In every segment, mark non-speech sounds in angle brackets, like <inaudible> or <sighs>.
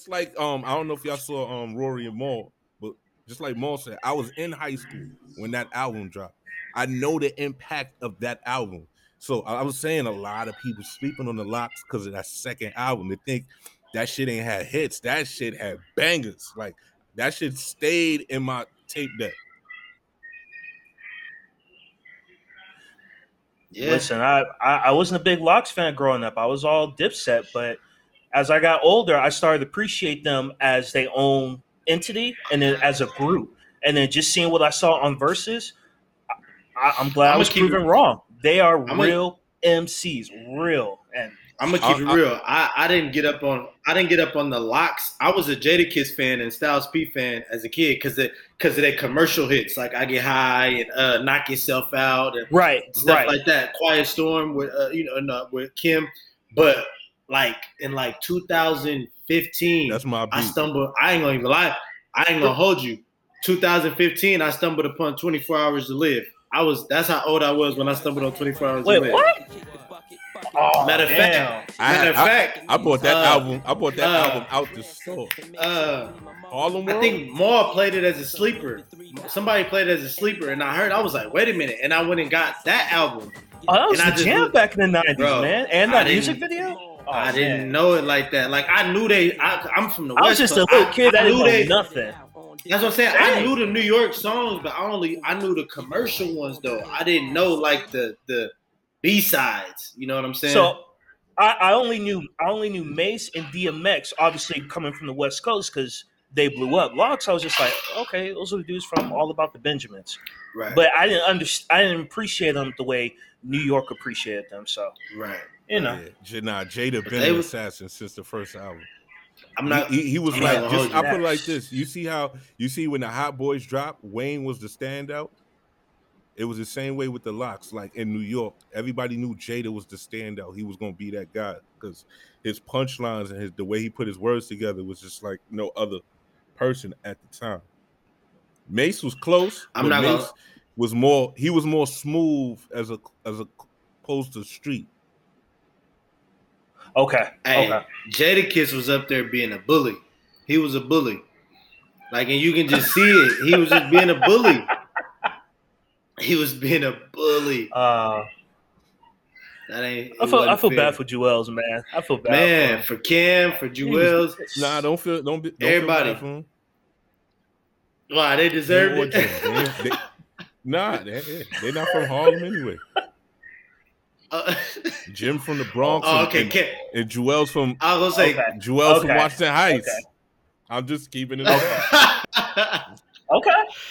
Just like um, I don't know if y'all saw um Rory and Mal, but just like Mal said, I was in high school when that album dropped. I know the impact of that album. So I was saying a lot of people sleeping on the LOX because of that second album. They think that shit ain't had hits. That shit had bangers. Like that shit stayed in my tape deck. Yeah. Listen, I, I, I wasn't a big LOX fan growing up. I was all Dipset, but as I got older, I started to appreciate them as their own entity and then as a group. And then just seeing what I saw on Verzuz, I, am glad I'm i was proven it, wrong. They are I'm real a, MCs, real. And I'm gonna keep I, it real. I, I didn't get up on I didn't get up on the LOX. I was a Jadakiss fan and Styles P fan as a kid because because of their commercial hits like I Get High and uh, Knock Yourself Out and right stuff right. like that. Quiet Storm with uh, you know uh, with Kim, but like in like 2015, that's my. Beat. I stumbled. I ain't gonna even lie. I ain't gonna hold you. 2015, I stumbled upon 24 Hours to Live. I was that's how old I was when I stumbled on 24 Hours Wait, to Live. What? Oh, matter of fact, matter of fact, I, bought that uh, album. I bought that uh, album out the store. Uh, Harlem World? I think Mal played it as a sleeper. Somebody played it as a sleeper, and I heard. I was like, wait a minute, and I went and got that album. Oh, that was and the jam back in the '90s, man, and that music video. Oh, I didn't know it like that. Like I knew they. I, am from the West Coast. I was just a little kid. I, I knew they, nothing. That's what I'm saying. Dang. I knew the New York songs, but I only I knew the commercial ones though. I didn't know like the the B sides. You know what I'm saying? So I, I, only knew I only knew Mase and DMX, obviously coming from the West Coast because they blew up. LOX, I was just like, okay, those are the dudes from All About the Benjamins. Right. But I didn't understand. I didn't appreciate them the way New York appreciated them. So right, you know, yeah. nah, Jada been an assassin since the first album. I'm not. He, he was I'm like, just I put it like this. You see how you see when the Hot Boys dropped, Wayne was the standout. It was the same way with the LOX. Like in New York, everybody knew Jada was the standout. He was gonna be that guy because his punchlines and his the way he put his words together was just like no other person at the time. Mase was close. I'm not. Mase gonna... was more. He was more smooth as a as a opposed to street. Okay. Hey, okay. Jadakiss was up there being a bully. He was a bully. Like, and you can just see it. He was just being a bully. <laughs> He was being a bully. Uh, that ain't. I feel I feel fair. bad for Juelz, man. I feel bad. Man, for, for Cam, for Juelz. Nah, don't feel don't be don't everybody. Feel Why they deserve it? They, they, nah, they, they're not from Harlem anyway. Uh, <laughs> Jim from the Bronx. Oh, okay, and, and, and Juelz from. I was gonna say okay. Juelz okay. from Washington Heights. Okay. I'm just keeping it. Okay. <laughs> okay.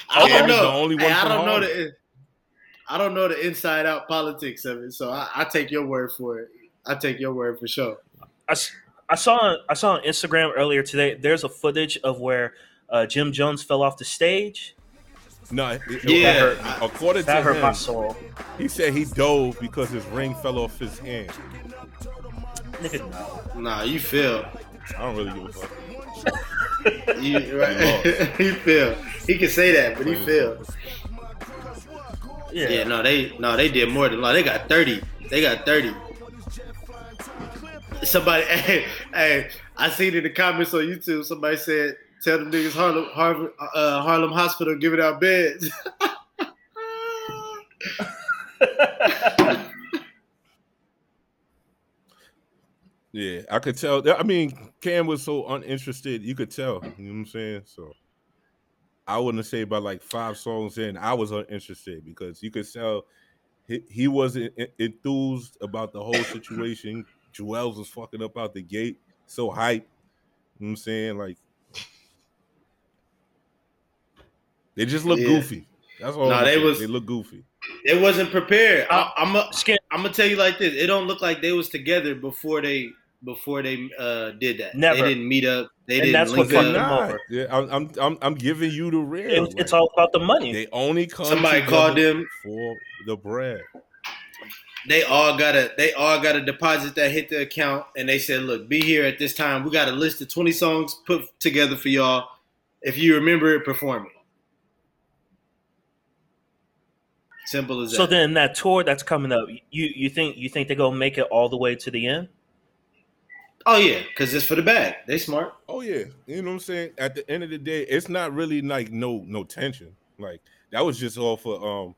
I don't know. The only one hey, I don't know the. I don't know the inside out politics of it, so I, I, take your word for it. I take your word for sure. I, I saw I saw on Instagram earlier today. There's a footage of where uh, Jim Jones fell off the stage. <laughs> No, it, yeah. Hurt, according that to hurt him, my soul. he said he dove because his ring fell off his hand. <laughs> Nah, you feel. I don't really give a fuck. you, right? <laughs> he feel. He can say that, but he feel. Yeah. yeah, no, they no, they did more than law. They got thirty. They got thirty. Somebody, hey, hey, I seen in the comments on YouTube. Somebody said, "Tell them niggas Harlem, Harlem, uh, Harlem Hospital giving out beds." <laughs> yeah, I could tell. I mean, Cam was so uninterested. You could tell. You know what I'm saying? So I wouldn't say about like five songs in, I was uninterested because you could tell he, he wasn't enthused about the whole situation. Juelz was fucking up out the gate, so hype. You know what I'm saying? Like they just look yeah. goofy. That's all. No, they was they look goofy. It wasn't prepared. I, am a, I'm gonna tell you like this. It don't look like they was together before they before they uh, did that. Never. They didn't meet up. They and didn't. That's what fucked them over. Yeah, I'm, I'm, I'm giving you the real. It, it's all about the money. They only come. Somebody called them for the bread. They all got a they all got a deposit that hit the account, and they said, "Look, be here at this time. We got a list of 20 songs put together for y'all. If you remember it, perform it." Simple as that. So then that tour that's coming up, you you think you think they gonna make it all the way to the end? Oh yeah, because it's for the bag. They smart. Oh yeah, you know what I'm saying. At the end of the day, it's not really like no no tension. Like that was just all for um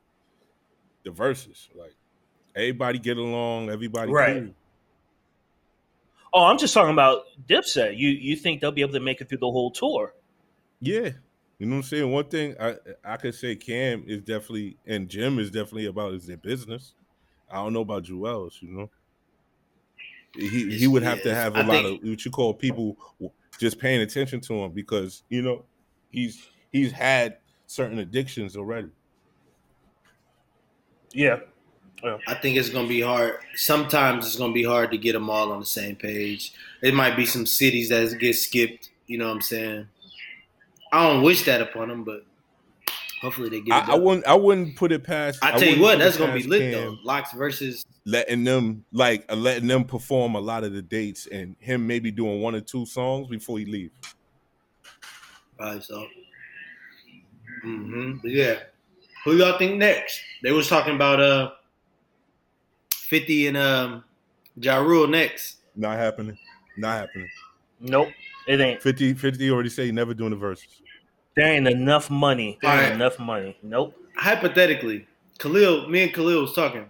the Verzuz. Like everybody get along, everybody Right. cool. Oh, I'm just talking about Dipset. You you think they'll be able to make it through the whole tour? Yeah. You know what I'm saying? One thing I I could say Cam is definitely and Jim is definitely about is their business. I don't know about Juelz, you know. He he would have to have a I lot think- of what you call people just paying attention to him because you know he's he's had certain addictions already. Yeah. I think it's gonna be hard. Sometimes it's gonna be hard to get them all on the same page. It might be some cities that get skipped. You know what I'm saying? I don't wish that upon them, but hopefully they get. It I, I wouldn't I wouldn't put it past. I I tell you what, that's gonna be lit Cam though. LOX versus Letting them like uh, letting them perform a lot of the dates and him maybe doing one or two songs before he leave. probably so. hmm Yeah. Who y'all think next? They was talking about uh, Fifty and um, Ja Rule next. Not happening. Not happening. Nope. It ain't. 50, 50 already say he never doing the Verzuz. There ain't enough money. There ain't Alright. enough money. Nope. Hypothetically, Khalil, me and Khalil was talking.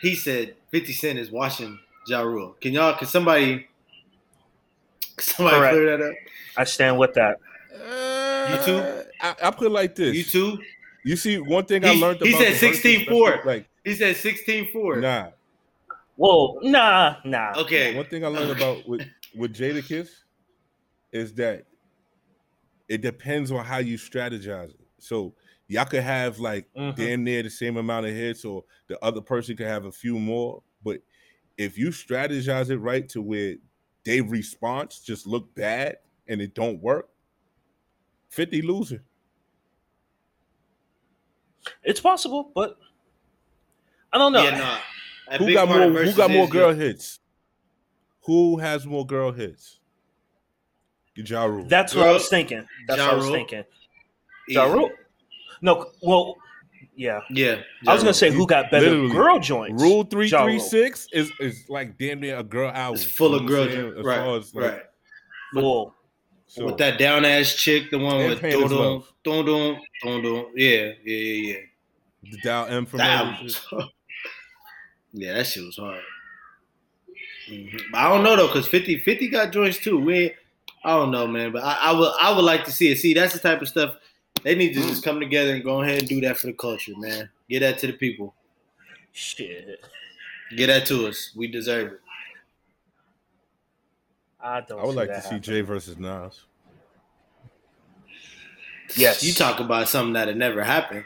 He said Fifty Cent is watching Ja Rule. Can y'all? Can somebody? Somebody Correct. clear that up? I stand with that. You too? Uh, I, I put it like this. You too? You see, one thing I He- learned he said the 16-4. Like, He said 16-4. nah. Whoa, nah, nah. Okay. One thing I learned about with with Jadakiss is that it depends on how you strategize it. So y'all could have like Mhm. damn near the same amount of hits, or the other person could have a few more. But if you strategize it right to where they response just look bad and it don't work, 50 loser. It's possible, but I don't know. Yeah, nah. Who got more who got more girl your- hits? Who has more girl hits? Ja Rule. That's what I was thinking. That's Ja what I was Rule. thinking. Ja Rule. No, well, yeah. Yeah. I was gonna say who got better literally, girl joints. Rule three Ja three six is is like damn near a girl album. It's full of You know what girls. I'm saying? As Right. like, right. Whoa. so- With that down ass chick, the one And with Pain dun is dun Love. dun dun dun dun. Yeah, yeah, yeah, yeah. the Dow M from That Murder album shit. was- <laughs> yeah, that shit was hard. Mhm. But I don't know though, cause 50, 50 got joints too. We, ain't- I don't know, man. But I, I would, I would like to see it. See, that's the type of stuff they need to just come together and go ahead and do that for the culture, man. Get that to the people. Shit. Get that to us. We deserve it. I don't. I would like that to see. Jay versus Nas. Yes. You talk about something that had never happened.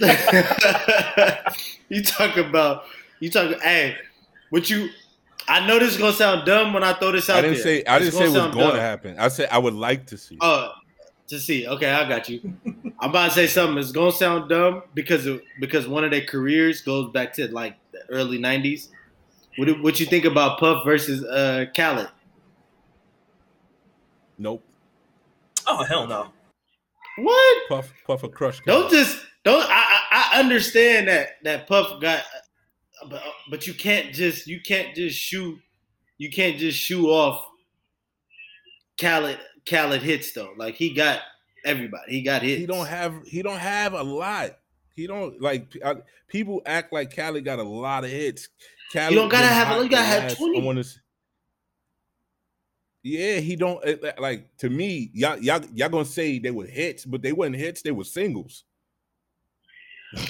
<laughs> <laughs> you talk about you talk. Hey, what you? I know this is gonna sound dumb when I throw this out I didn't there. say I It's didn't say it was going dumb. to happen. I said I would like to see. Oh, to see. Okay, I got you. I'm about to say something. It's gonna sound dumb because of, because one of their careers goes back to like the early '90s. What do- what you think about Puff versus uh, Khaled? Nope. Oh hell no. What? Puff Puff a crush. Don't just don't. I I, I understand that that Puff got, but uh, but you can't just you can't just shoot you can't just shoot off Khaled Khaled hits though. Like he got everybody. He got hits. he don't have he don't have a lot. He don't like I, people act like Cali got a lot of hits. Cali don't gotta have you gotta have last- 20. I wanna s- yeah, he don't it- it- like to me. Y'all, y'all, y'all gonna say they were hits, but they weren't hits. They were singles.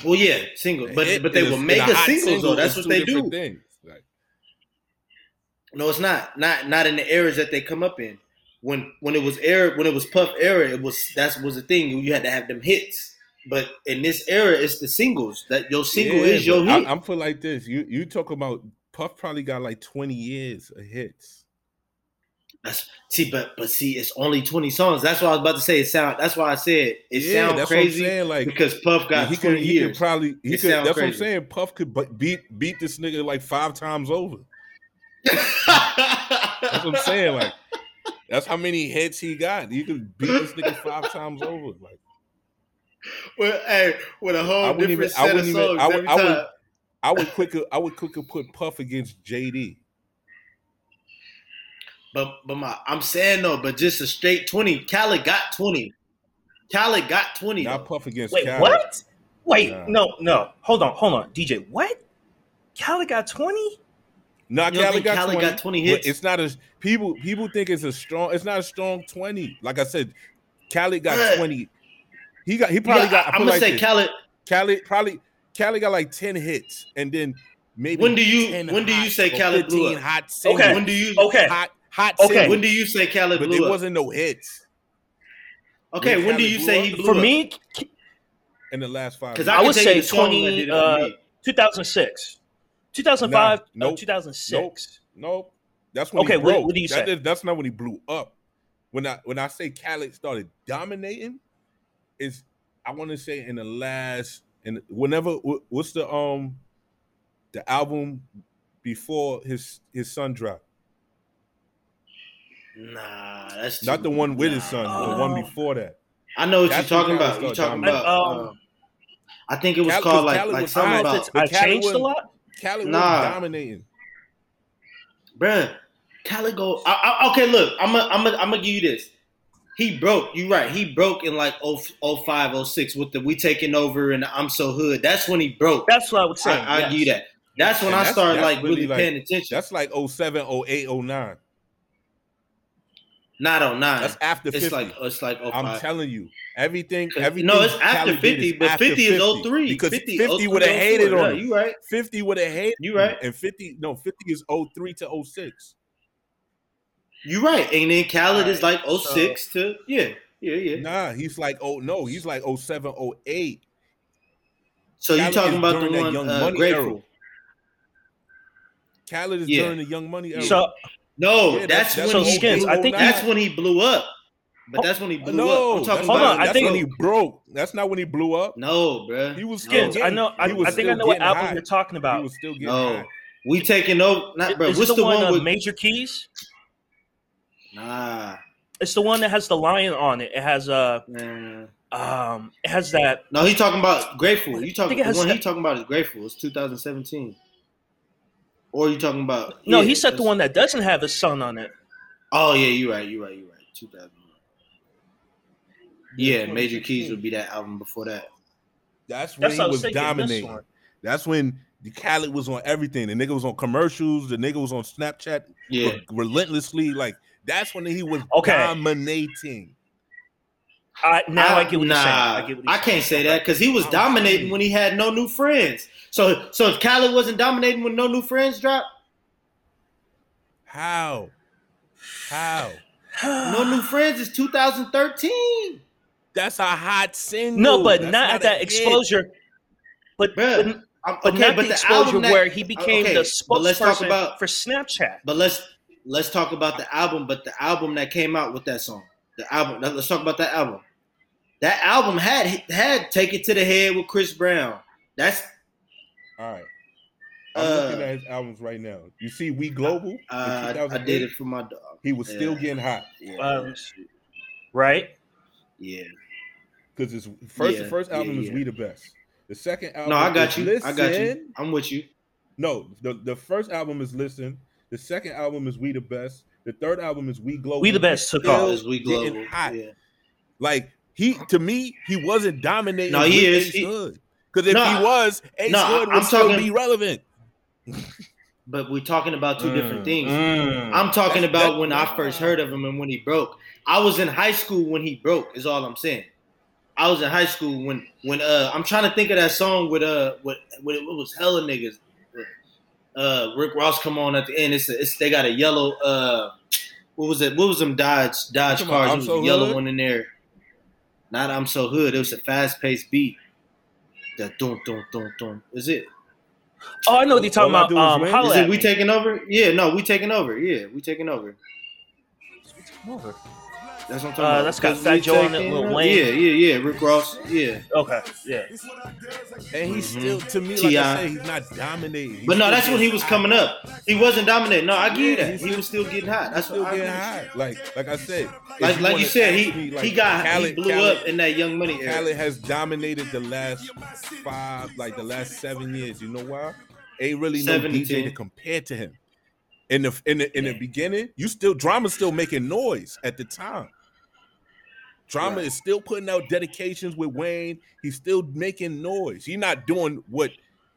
Well, yeah, single, but Hit but they will make a single though. That's what they do. Things. Like, No, it's not. Not not in the eras that they come up in. When when it was era when it was Puff era, it was that was the thing. You had to have them hits. But in this era, it's the singles. That your single yeah, is your hit. I, I'm feel like this. You you talk about Puff probably got like 20 years of hits. That's, see, but but see, it's only twenty songs. That's what I was about to say. It sound. That's why I said it yeah, sounds crazy saying. Like because Puff got he could, he could probably he could. That's what I'm saying. Puff could beat beat this nigga like five times over. That's what I'm saying. <laughs> Like that's how many hits he got. You could beat this nigga five times over. Like well, hey, with a whole different even- I set of wouldn't even- songs I would- I would-. I would quicker I would quicker put Puff against JD. But but my I'm saying though, but just a straight twenty. Khaled got twenty. Khaled got twenty. Not though. Puff against Wait, Khaled. what? Wait, Nah. no, no. Hold on, hold on. DJ, what? Khaled got 20? Not Khaled think got Khaled 20. got 20 hits? It's not a people. People think it's a strong. It's not a strong twenty. Like I said, Khaled got Bruh. twenty. He got. He probably Yeah, got. I I'm gonna like say this. Khaled. Khaled probably. Khaled got like ten hits, and then maybe. When do you- when do you say or Khaled blew up? Hot singles. Okay. When do you Okay. Hot, hot Okay. singles. when do you say Khaled but blew there up? wasn't no hits Okay, when when do you say he blew For up? me, in the last five. because. I, I would say you the song that 20, did it for uh, me. 2006. 2005, Nah, no, nope, 2006. Nope. nope. That's when Okay, he what- broke. what do you That say? is- that's not when he blew up. When I when I say Khaled started dominating, is I want to say in the last and whenever what's the um the album before his his son dropped. Nah, that's Not the one with his son, nah. the one before that. I know what That's you're talking about. You're talking dominating. about. Um, uh, I think it was Khaled- called 'cause like Khaled like something about It's- I Khaled changed a wasn't- lot. Khaled Nah. was dominating. bruh. Khaled go. I, I, okay, look, I'm gonna I'm gonna I'm gonna give you this. He broke. You right. He broke in like 0, 05, 06 with the we taking over and the I'm so hood. That's when he broke. That's what I would say. I, I yes. give you that. That's when And I that's- started that's like really, really like- paying attention. That's like 07, 08, 09. Not on nine. That's after 50. It's like it's like 05. I'm telling you, everything, everything. no, it's after 50, but after 50 is 03. because 50, 50, would have hated on Yeah. You right. 50 would have hated. You right. And 50, no, 50 is 03 to 06. You right. And then Khaled is like Alright, 06 to yeah. Yeah, yeah. Nah, he's like, oh no, he's like 07, 08. So you talking about the one Young uh, Money Grateful? era. Khaled is Yeah. during the Young Money era. So, No, Yeah, that's, that's- when so he Skins, I think that's you- when he blew up. But that's when he blew no, up. I'm talking Hold not- on, I think- when he broke. That's not when he blew up. No, bro. He was Skins, still I know. I, I think I know what album hot. you're talking He about. was still getting No. hot. We taking over. Not, bro. Is What's the, the, one, one uh, with? Major Keys? nah, It's the one that has the lion on it. It has a. nah. um it has that No, he talking about Grateful. You talking think it the has one he talking about is Grateful. It's 2017. Or you talking about? No, yeah, he said the one that doesn't have his son on it. Oh yeah, you're right. You're right. You're right. 2000. Yeah, Yeah, Major Keys would be that album before that. That's when That's he was was thinking. This dominating. That's when the Khaled was on everything. The nigga was on commercials. The nigga was on Snapchat Yeah. relentlessly. Like that's when he was Okay. dominating. I, now I, get what nah, you're saying. I get what you're I can't say that because he was dominating when he had no new friends. So, so if Khaled wasn't dominating when no new friends dropped, How? How? no new friends is 2013. That's a hot single. no, but That's not at that hit. exposure. But, Bruh, but, I'm- but okay, not but the the exposure album that- where he became okay, the but let's talk spokesperson about- for Snapchat. But let's let's talk about the album. But the album that came out with that song, the album. Let's talk about that album. That album had had "Take It to the Head" with Chris Brown. That's All right. I'm Uh, looking at his albums right now. You see, We Global. uh, I, I 2008, did it for my dog. He was still getting hot Yeah, Um, Right? yeah. because his first Yeah, the first yeah, album is. We the Best. The second album. No, I got is you. I got you. I'm with you. No, the, the first album is Listen. The second album is We the Best. The third album is We Global. We the Best took off. As we global. hot. Yeah. Like he to me, he wasn't dominating. No, he with is. Ace He- Hood. Because if No, he was, Ace no, Hood would I'm still talking- be relevant. <laughs> But we're talking about two different Mm, things. mm. I'm talking That's- about that- when I first heard of him and when he broke. I was in high school when he broke. Is all I'm saying. I was in high school when when uh I'm trying to think of that song with uh with with it was hella niggas. Uh, Rick Ross come on at the end. It's, a, it's they got a yellow uh what was it? What was them Dodge Dodge You cars? I'm It was So a yellow Hood? one in there. Not I'm so hood. It was a fast paced beat. That dun dun dun dun. Is it? Oh, I know what you're talking about. do is Um, Is it we taking over? Yeah, no, we taking over. Yeah, we taking over. Over. That's what I'm talking Uh, about. that's got Because Fat we Joe on it, Lil Wayne. Yeah, yeah, yeah. Rick Ross. Yeah. Okay, yeah. And he's Mhm. still, to me, like T.I. I say, he's not dominating. He's But no, that's when he was hot. coming up. He wasn't dominating. No, I give you Yeah, that. He was still getting hot. He's That's still what I getting agree. hot. Like, like I said, if Like, like you said, he me, like, he got he blew Khaled- up in that Young Money era. Khaled has dominated the last five, like the last seven years. You know why? Ain't really no Seven to DJ to compare to him. In the in the in the beginning, you still drama's still making noise at the time. Drama Right. is still putting out dedications with Wayne. He's still making noise. He's not doing what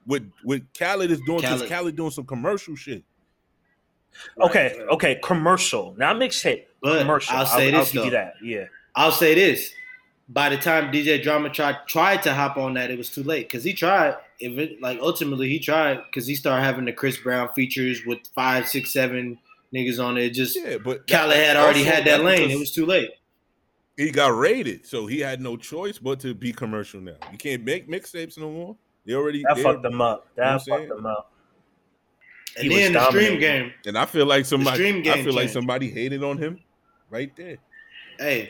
what what Khaled is doing because Khaled. Khaled doing some commercial shit. Okay, Right. okay, commercial, not mixtape. But commercial. I'll say I'll, this give you though. that. Yeah. I'll say this. By the time DJ Drama tried tried to hop on that, it was too late because he tried. If it like ultimately he tried because he started having the Chris Brown features with five, six, seven niggas on it. Just Yeah, but Khaled had already had that lane. It was too late. he got raided, so he had no choice but to be commercial now. You can't make mixtapes no more. They already That fucked them up. You know what I'm fucked saying? them up. And He was then the stream game. and I feel like somebody I game feel like somebody hated on him right there. Hey,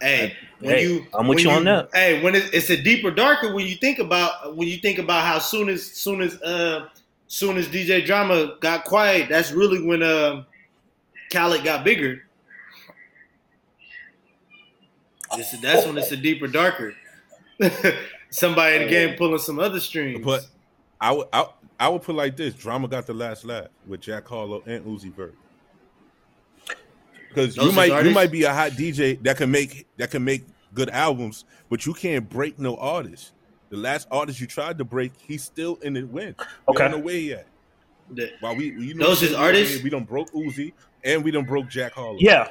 hey, when Hey, you, I'm with when you on that. Hey, when it, it's a deeper, darker when you think about when you think about how soon as soon as uh soon as DJ Drama got quiet, that's really when uh Khaled got bigger. It's, that's when it's a deeper, darker. <laughs> Somebody in the game pulling some other strings. But I would I, I would put like this: Drama got the last laugh with Jack Harlow and Uzi Vert. Because you is might you might be a hot DJ that can make that can make good albums, but you can't break no artist. The last artist you tried to break, he's still in the win. Okay. Okay, no way yet. The- While we you know Those is artists? We don't broke Uzi and we don't broke Jack Harlow. Yeah,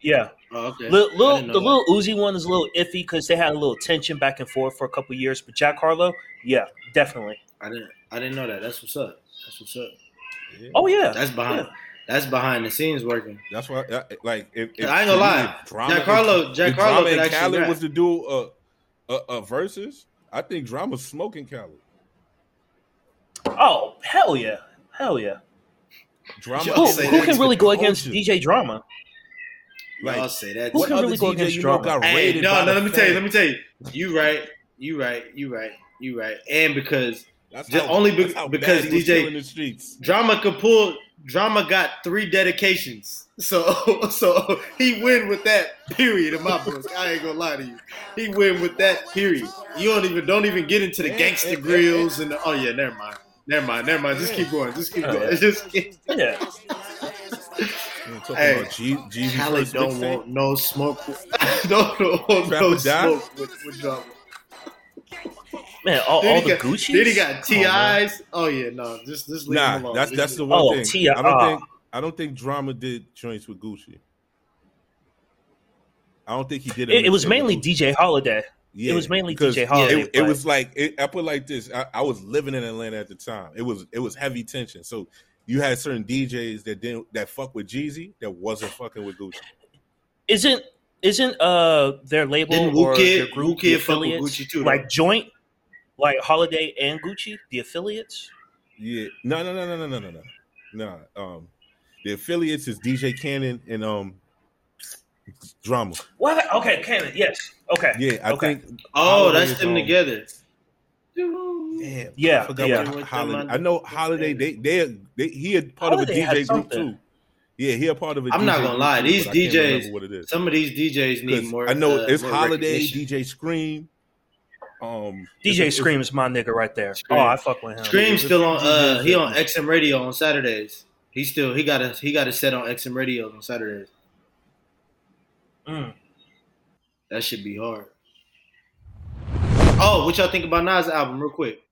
yeah. oh, okay. Lil, I Lil, the that. little Uzi one is a little iffy because they had a little tension back and forth for a couple years. But Jack Harlow, yeah, definitely. I didn't. I didn't know that. That's what's up. That's what's up. Yeah. Oh yeah, That's behind. That's behind the scenes working. That's why, uh, like, if, if I ain't gonna lie. if Drama Jack Harlow- and, Jack if Harlow Drama and actually Khaled was to do a, a, a versus, I think Drama's smoking Khaled. Oh hell yeah, hell yeah. Drama, Y'all Who, who can really go against. DJ Drama? Like, Y'all say that. Who can really go DJ against you know Drama? got Hey, no, no. the Let me tell you. Let me tell you. You right. You right. You right. You right. And because That's Just how- only be- that's how because DJ killing the streets. drama could pull, drama got three dedications. So, <laughs> so he win with that. Period. In my book, I ain't gonna lie to you. He win with that. Period. You don't even don't even get into the Gangsta Grillz and the, oh yeah, never mind. Never mind, never mind. Just keep going. Just keep Oh, going. yeah. <laughs> Just keep, Yeah, You know, talking Hey, about G, Jeezy Khaled first don't mixtape. want no smoke. <laughs> With, don't want Trap no or die? smoke with, with drama. Man. All, Then all he the got- Gucci. Then he got TIs. Oh yeah, no, just just leave him Nah, alone. that's Leave that's him the alone. one Oh, thing. T.I. I don't think I don't think Drama did joints with Gucci. I don't think he did. It, it was mainly DJ Holiday. Yeah, it was mainly DJ Holiday, It, it was like it, I put it like this. I, I was living in Atlanta at the time. It was it was heavy tension. So you had certain DJs that didn't that fuck with Jeezy that wasn't fucking with Gucci. Isn't isn't uh their label Didn't or Wu-Kid- their group Wu-Kid the Aphiliates Gucci too, though. like joint, like Holiday and Gucci, the Aphiliates? Yeah. No, no, no, no, no, no, no, no. No. Um the Aphiliates is DJ Cannon and um drama. What? Okay, Cannon, yes. Okay. Yeah, I okay. think Oh, Holiday that's them um, together. Damn, yeah, I yeah. Holiday, I know Holiday. They, they, they he a part Holiday of a DJ group too. Yeah, he a part of it. I'm DJ not gonna lie, these DJs, some of these DJs need more. I know uh, it's Holiday, DJ Scream, um, DJ it's- Scream is my nigga right there. Scream. Oh, I fuck with him. Scream's it's still on. Uh, he on XM Radio on Saturdays. He still he got a he got a set on XM Radio on Saturdays. Mm. That should be hard. Oh, what y'all think about Nas' album, real quick?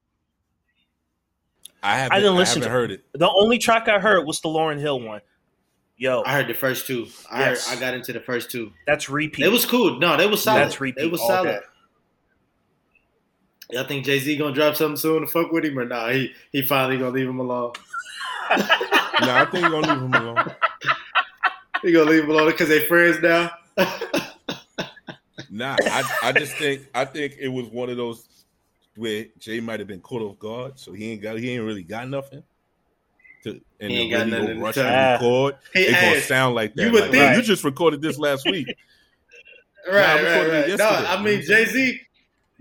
I haven't. I didn't listen haven't to- heard it. The only track I heard was the Lauryn Hill one. Yo, I heard the first two. I Yes. heard, I got into the first two. that's repeat. It was cool. No, they was solid. That's repeat They was solid. day. Y'all think Jay Z gonna drop something soon to fuck with him or nah? He he finally gonna leave him alone. <laughs> No, I think you're gonna leave him alone. He gonna leave him alone because they friends now. <laughs> Nah, I, I just think I think it was one of those where Jay might have been caught off guard, so he ain't got he ain't really got nothing. To and He ain't really to rush tell. and record. <laughs> He, It gonna sound like that. you would like, think- "Man, you just recorded this last week. Right, recorded right, right. No. I mean Jay Z.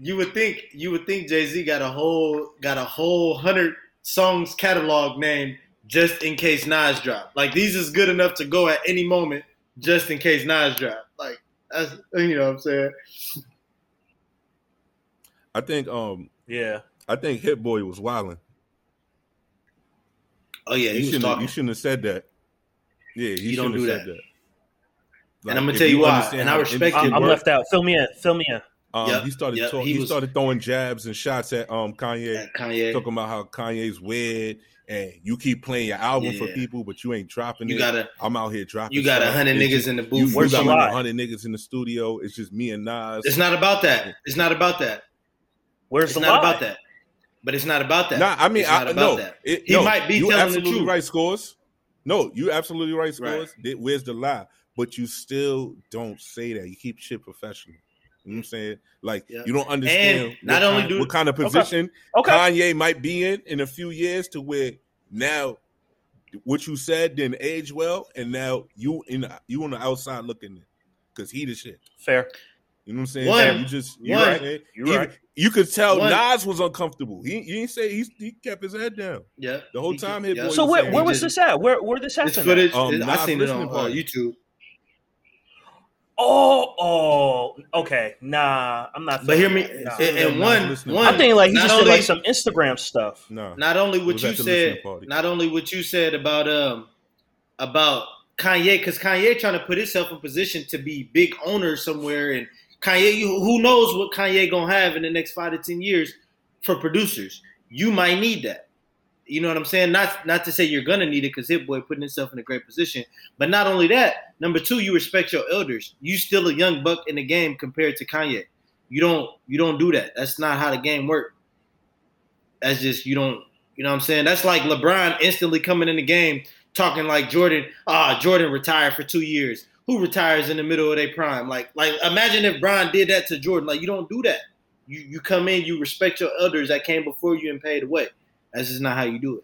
You would think you would think Jay Z got a whole got a whole hundred songs catalog name just in case Nas drop. Like these is good enough to go at any moment just in case Nas drop. Like that's you know what I'm saying. I think um Yeah. I think Hit Boy was wilding. Oh yeah, you he was shouldn't talking. you shouldn't have said that. Yeah, he You don't do have said that. that. And I'm gonna tell you why, and I how the respect industry. I, am left out. Fill me in. Fill me in. Um, Yep, he started yep, talk, he he, was- started throwing jabs and shots at um Kanye, That Kanye, talking about how Kanye's weird and you keep playing your album for people, but you ain't dropping you it. gotta I'm out here dropping. you got a hundred niggas just- in the booth. you Where's got the like lie? a hundred niggas in the studio. It's just me and Nas. It's not about that. It's not about that. Where's It's the not lie? about that. But it's not about that. Nah, I mean, it's not I, about no, that. it- He no, might be you telling the truth. right. Scores. No, you absolutely right. Right. Scores. Th- Where's the lie? But you still don't say that. You keep shit professional. You know what I'm saying? Like Yeah. you don't understand not what, only kind, do- what kind of position Okay. Kanye might be in in a few years to where now what you said didn't age well, and now you in the, you on the outside looking in because he the shit. Fair. You know what I'm saying? One- So you just you one- right. man. You're Even- right. You could tell One- Nas was uncomfortable. He, he didn't say he, he kept his head down. Yeah. The whole He time can- Hit yeah. So was where, where was this at? Where where this This footage, Um, I Nas seen it on uh. YouTube. Oh, oh, okay. Nah, I'm not. But hear me, feeling that. and, and Nah, one, one. I think like he not just did like some Instagram stuff. No. Not only what you at the listening said, not only what you said about um about Kanye, because Kanye trying to put himself in position to be big owner somewhere, and Kanye, who knows what Kanye gonna have in the next five to ten years for producers? You might need that. You know what I'm saying? Not not to say you're gonna need it because Hit Boy putting himself in a great position, but not only that. Number two, you respect your elders. You still a young buck in the game compared to Kanye. You don't you don't do that. That's not how the game works. That's just you don't. You know what I'm saying? That's like LeBron instantly coming in the game talking like Jordan. Ah, Jordan retired for two years. Who retires in the middle of their prime? Like, like imagine if Bron did that to Jordan. Like, you don't do that. You you come in, you respect your elders that came before you and paid away. That's just not how you do it.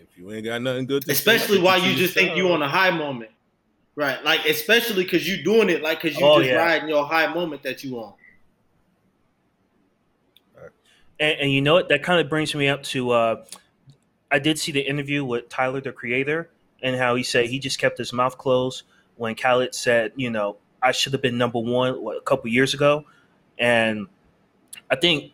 If you ain't got nothing good to Especially keep while you just think you yourself. on a high moment, right? Like, especially because you doing it like because you Oh, just yeah. riding your high moment that you on. And, and you know what? That kind of brings me up to. Uh, I did see the interview with Tyler, the creator, and how he said he just kept his mouth closed when Khaled said, you know, I should have been number one what, a couple years ago, and I think,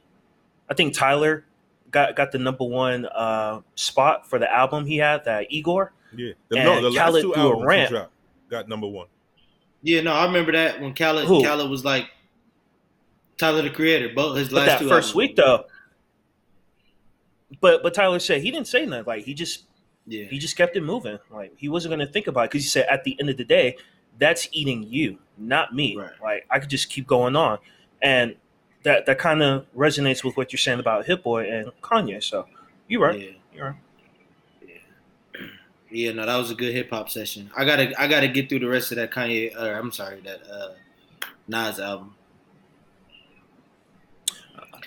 I think Tyler got got the number one uh, spot for the album he had, that Igor. Yeah. The, And no, the last two threw a albums rant. dropped got number one. Yeah, no, I remember that when Khaled Who? Khaled was like Tyler the Creator. Both his But last that two first albums. week though. But but Tyler said he didn't say nothing. Like he just Yeah. he just kept it moving. Like he wasn't going to think about it because he said at the end of the day, that's eating you, not me. Right. Like I could just keep going on, and that that kind of resonates with what you're saying about Hit Boy and Kanye. So you're right. Yeah. You're right. Yeah, no, that was a good hip hop session. I gotta, I gotta get through the rest of that Kanye. Uh, I'm sorry, that uh, Nas album.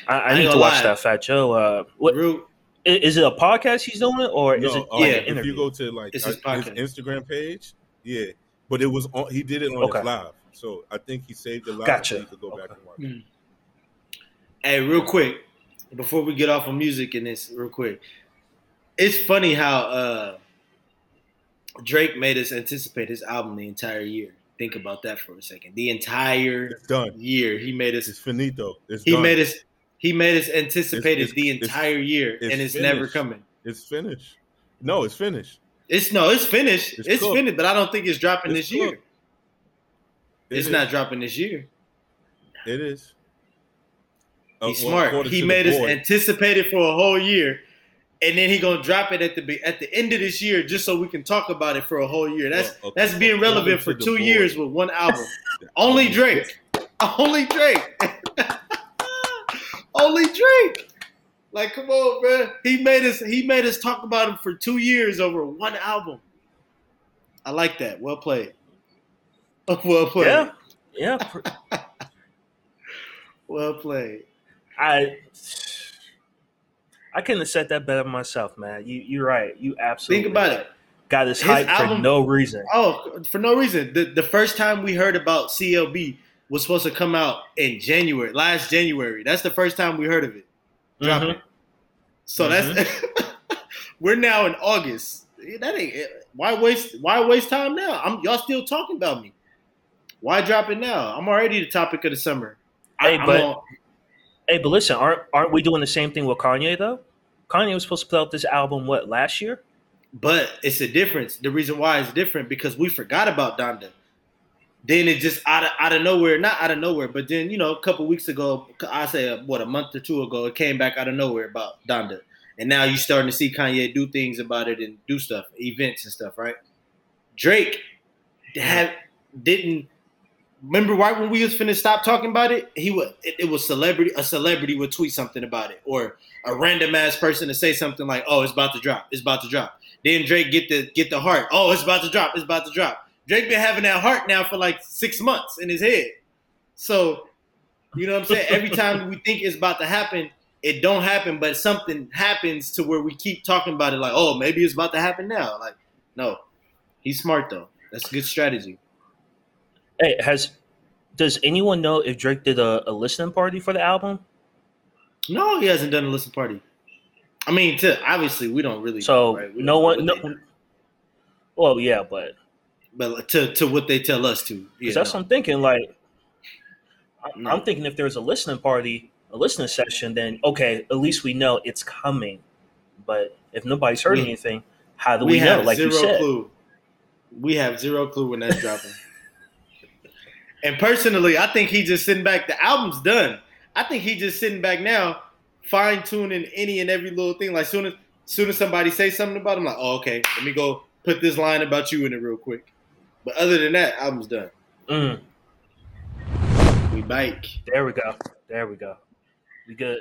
I, I, I need to gonna watch lie. that Fat Joe. Uh, what Real, i- is it? A podcast he's doing, or is No, it um, like yeah, an if interview? you go to like It's uh, his his. Instagram page, yeah, but it was on. He did it on Okay. his live, so I think he saved it live. Gotcha. So you could go back Okay. and watch. Mm. Hey, real quick, before we get off of music in this, real quick, it's funny how uh, Drake made us anticipate his album the entire year. Think about that for a second. The entire year, he made us. It's finito. It's He done. made us. He made us anticipate It's- it the it's- entire year, it's and it's never coming. It's finished. No, it's finished. It's no, it's finished. It's, It's finished, but I don't think it's dropping this year. It it's is. not dropping this year. It is. He's Uh, well, smart. He made us anticipate it for a whole year, and then he gonna drop it at the at the end of this year, just so we can talk about it for a whole year. That's Well, that's being relevant for two board. years with one album. <laughs> Only Drake. Only Drake. <laughs> Only Drake. Like, come on, man. He made us. He made us talk about him for two years over one album. I like that. Well played. <laughs> Well played. yeah, yeah. Well played. I I couldn't have said that better myself, man. You you're right. You absolutely Think about it. got this His hype for no reason. Oh, for no reason. The the first time we heard about CLB was supposed to come out in January, last January. That's the first time we heard of it. Dropping. Mhm. So that's <laughs> we're now in August. That ain't why waste why waste time now? I'm y'all still talking about me. Why drop it now? I'm already the topic of the summer. Hey, I'm but on- hey, but listen, aren't aren't we doing the same thing with Kanye though? Kanye was supposed to put out this album what last year? but it's a difference. The reason why it's different because we forgot about Donda. Then it just out of out of nowhere, not out of nowhere, but then you know a couple weeks ago, I say what a month or two ago, it came back out of nowhere about Donda, and now you're starting to see Kanye do things about it and do stuff, events and stuff, right? Drake had didn't remember right when we was finna stop talking about it. He would it, it was celebrity a celebrity would tweet something about it, or a random ass person to say something like, "Oh, it's about to drop, it's about to drop." Then Drake get the get the heart. Oh, it's about to drop, it's about to drop Drake been having that heart now for like six months in his head. So, you know what I'm saying? Every <laughs> time we think it's about to happen, it don't happen, but something happens to where we keep talking about it like, oh, maybe it's about to happen now. Like, no. He's smart though. That's a good strategy. Hey, has does anyone know if Drake did a, a listening party for the album? No, he hasn't done a listening party. I mean, to obviously we don't really. So know, right? no one, no. Well, yeah, but but to to what they tell us to. Yeah, that's no. what I'm thinking. Like, no. I'm thinking if there's a listening party, a listening session, then okay, at least we know it's coming. But if nobody's heard we, anything, how do we, we know? Like you said, clue. we have zero clue when that's dropping. <laughs> and personally, I think he's just sitting back. The album's done. I think he's just sitting back now, fine tuning any and every little thing. Like soon as soon as somebody say something about him, like, oh, okay, let me go put this line about you in it real quick. But other than that, album's done. Mm. We bike. There we go. There we go. We good.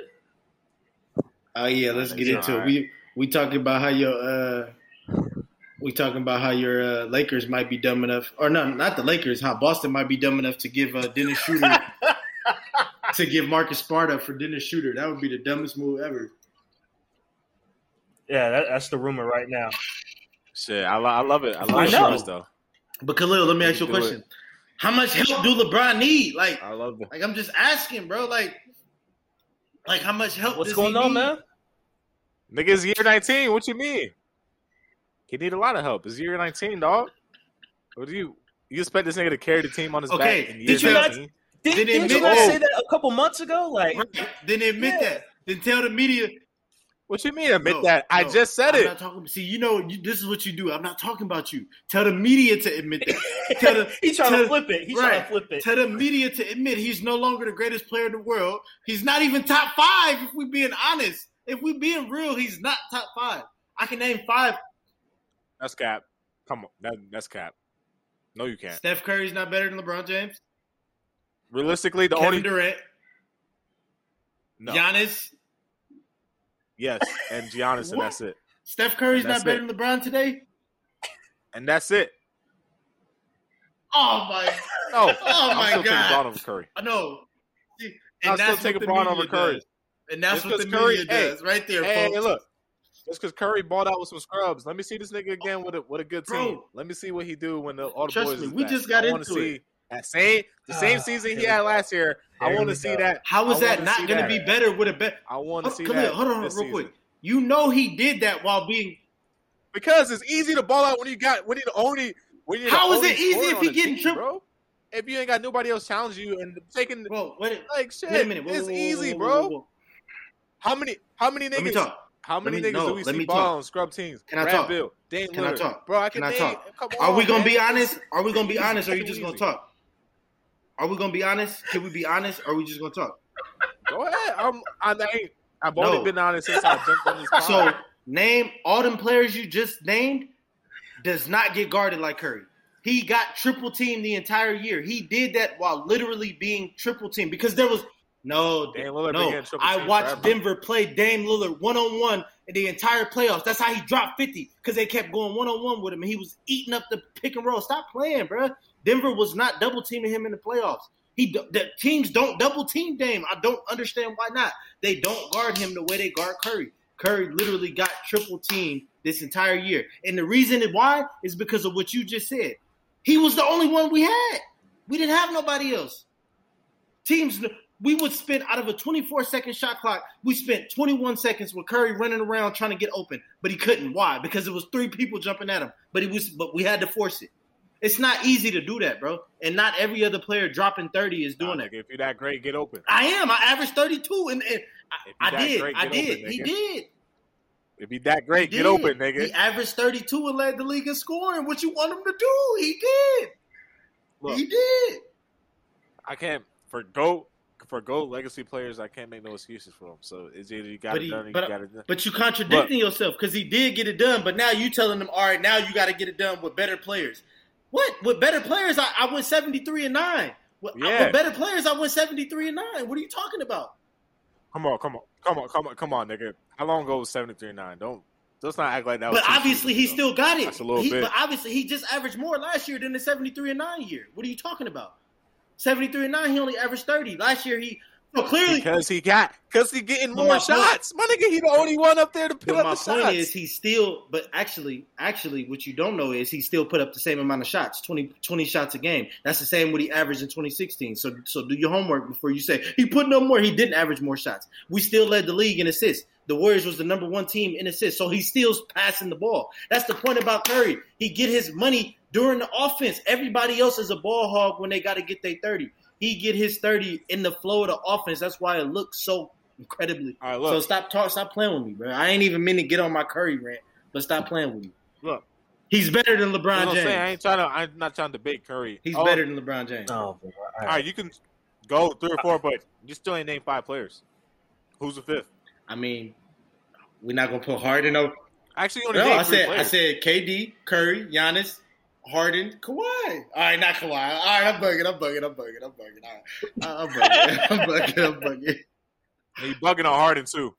Oh yeah, let's get into it. We we talking about how your uh we talking about how your uh, Lakers might be dumb enough, or no, not the Lakers. How Boston might be dumb enough to give uh, Dennis Schroeder <laughs> to give Marcus Smart for Dennis Schroeder. That would be the dumbest move ever. Yeah, that, that's the rumor right now. Shit, I, I love it. I love I though. But Khalil, let me ask you a question. It. How much help do LeBron need? Like, I love it. Like, I'm just asking, bro. Like, like how much help? What's going on, need? man? Niggas year 19. What you mean? He need a lot of help. It's year 19, dog. What do you you expect this nigga to carry the team on his okay. back? Okay, did you 19? not? Did, did you not say that a couple months ago? Like, right. then admit yeah. that. Then tell the media what you mean admit no, that? No, I just said I'm it. Not talking, see, you know, you, this is what you do. I'm not talking about you. Tell the media to admit that. Tell the, <laughs> he's trying tell, to flip it. He's right. trying to flip it. Tell the media to admit he's no longer the greatest player in the world. He's not even top five. If we being honest, if we being real, he's not top five. I can name five. That's cap. Come on, that, that's cap. No, you can't. Steph Curry's not better than LeBron James. Realistically, the Kevin only Durant. No. Giannis. Yes, and Giannis, and that's it. Steph Curry's not better it. than LeBron today. And that's it. Oh my! No, <laughs> oh, oh my I'm still god! Still over Curry. No, See, and I'm still taking Bron over Curry. Does. And that's just what the Curry, media does, right there, hey, folks. Hey, look, just because Curry bought out with some scrubs. Let me see this nigga again with a with a good team. Bro, Let me see what he do when the, all the boys. Me, we back. just got I into see it. That same the same uh, season he had last year. I want to see that. How is that not going to be better with a bet? I want to see come that. Here, hold on, real season. quick. You know he did that while being because it's easy to ball out when you got when you the only when you How is it easy if he getting triple? Bro? If you ain't got nobody else challenge you and taking bro, wait, like shit, wait a minute. Whoa, it's whoa, easy, whoa, bro. How many how many niggas? Let me talk. How many me, niggas no, do we see ball on scrub teams? Can I Brad talk? Bill, Dame can Lillard. I talk? Bro, I can, can I talk? Come are we gonna man. be honest? Are we gonna be <laughs> honest? Or are you just gonna talk? Are we gonna be honest? Can we be honest? Or are we just gonna talk? Go ahead. I'm. I ain't. I've only no. been honest since I jumped on this. <laughs> Pod. So name all them players you just named does not get guarded like Curry. He got triple team the entire year. He did that while literally being triple team because there was no, no. I watched forever. Denver play Dame Lillard one on one in the entire playoffs. That's how he dropped fifty because they kept going one on one with him, and he was eating up the pick and roll. Stop playing, bro. Denver was not double teaming him in the playoffs. He the teams don't double team Dame. I don't understand why not. They don't guard him the way they guard Curry. Curry literally got triple teamed this entire year, and the reason why is because of what you just said. He was the only one we had. We didn't have nobody else. Teams we would spend out of a 24 second shot clock, we spent 21 seconds with Curry running around trying to get open, but he couldn't. Why? Because it was three people jumping at him. But he was but we had to force it. It's not easy to do that, bro. And not every other player dropping 30 is doing nah, it. If you're that great, get open. I am. I averaged 32 and, and I, I did. Great, I did. Open, he did. If he that great, He get open, nigga. He averaged 32 and led the league in scoring. What you want him to do? He did. Look, he did. I can't for GOAT for GOAT legacy players. I can't make no excuses for them. So it's either you got But it he- done, or you but- got it done. But you contradicting yourself because he did get it done. But now you telling them, all right, now you got to get it done with better players. What? With better players, I, I went 73 and 9. With, Yeah. with better players, I went 73 and 9. What are you talking about? Come on, come on, come on, come on, come on, nigga. How long ago was seventy three and nine? Don't let's not act like that. But obviously, he still got it. That's a little He- bit. But obviously, he just averaged more last year than the 73 and 9 year. What are you talking about? 73 and 9, he only averaged 30. Last year, he. So clearly, because he got because he getting more my point- shots. My nigga, he the only one up there to put up my the point shots. is, he still. But actually, actually, what you don't know is he still put up the same amount of shots 20, 20 shots a game. That's the same what he averaged in 2016. So, so do your homework before you say he put no more. He didn't average more shots. We still led the league in assists. The Warriors was the number one team in assists, so he still passing the ball. That's the point about Curry. He get his money during the offense. Everybody else is a ball hog when they got to get their thirty. He get his thirty in the flow of the offense. That's why it looks so incredibly All right, so stop talk, stop playing with me, bro. I ain't even mean to get on my Curry rant, but stop playing with me. look. He's better than You know LeBron I'm James. saying? I ain't trying to. I'm not trying to debate Curry. He's All- better than LeBron James. Oh, boy. All right, you can go three or four, but you still ain't named five players. Who's the fifth? I mean, we're not gonna put Harden over. Actually, you only No, I said players. I said KD, Curry, Giannis, Harden, Kawhi. All right, not Kawhi. All right, I'm bugging. I'm bugging. I'm bugging. I'm bugging. All right, <laughs> I'm bugging. I'm bugging. I'm bugging. You bugging on Harden too.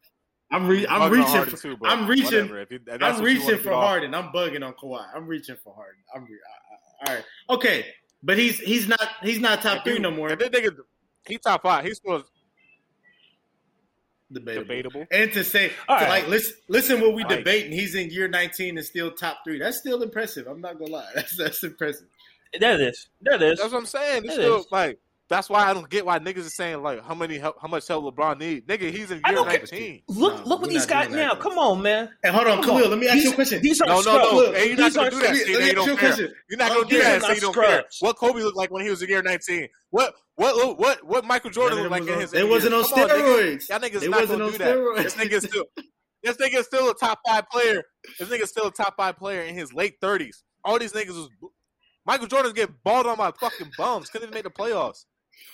I'm re- I'm reaching. For, too, I'm reaching. whatever. I'm reaching for. Harden. I'm bugging on Kawhi. I'm reaching for Harden. I'm re- I- I- all right. Okay, but he's he's not he's not top three no more. That nigga, he top five. He's still Debatable. debatable. And to say, All to right. like, listen, listen, what we Like- and He's in year 19 and still top three. That's still impressive. I'm not gonna lie. <laughs> That's that's impressive. There it is. There it is. That's what I'm saying. It's It still is. like that's why I don't get why niggas is saying like how many help, how much help LeBron need. Nigga, he's in year don't get- 19. Look, No, look what he's got now. Come on, man. Hey, hold on, Come Khalil. on. Let me ask These- you a question. These are No, no, scrubs. no. Look, Hey, you're not gonna do that. Let See, you don't care. You're not gonna do that. not So you don't care. What Kobe looked like when he was in year 19? What what what what Michael Jordan None looked like in his? on- They wasn't on years? Come on, nigga. steroids. Y'all niggas not gonna do that. This nigga's still this nigga's still a top five player. This nigga's still a top five player in his late thirties. All these niggas was Michael Jordan's getting balled on by fucking bums. Couldn't even make the playoffs.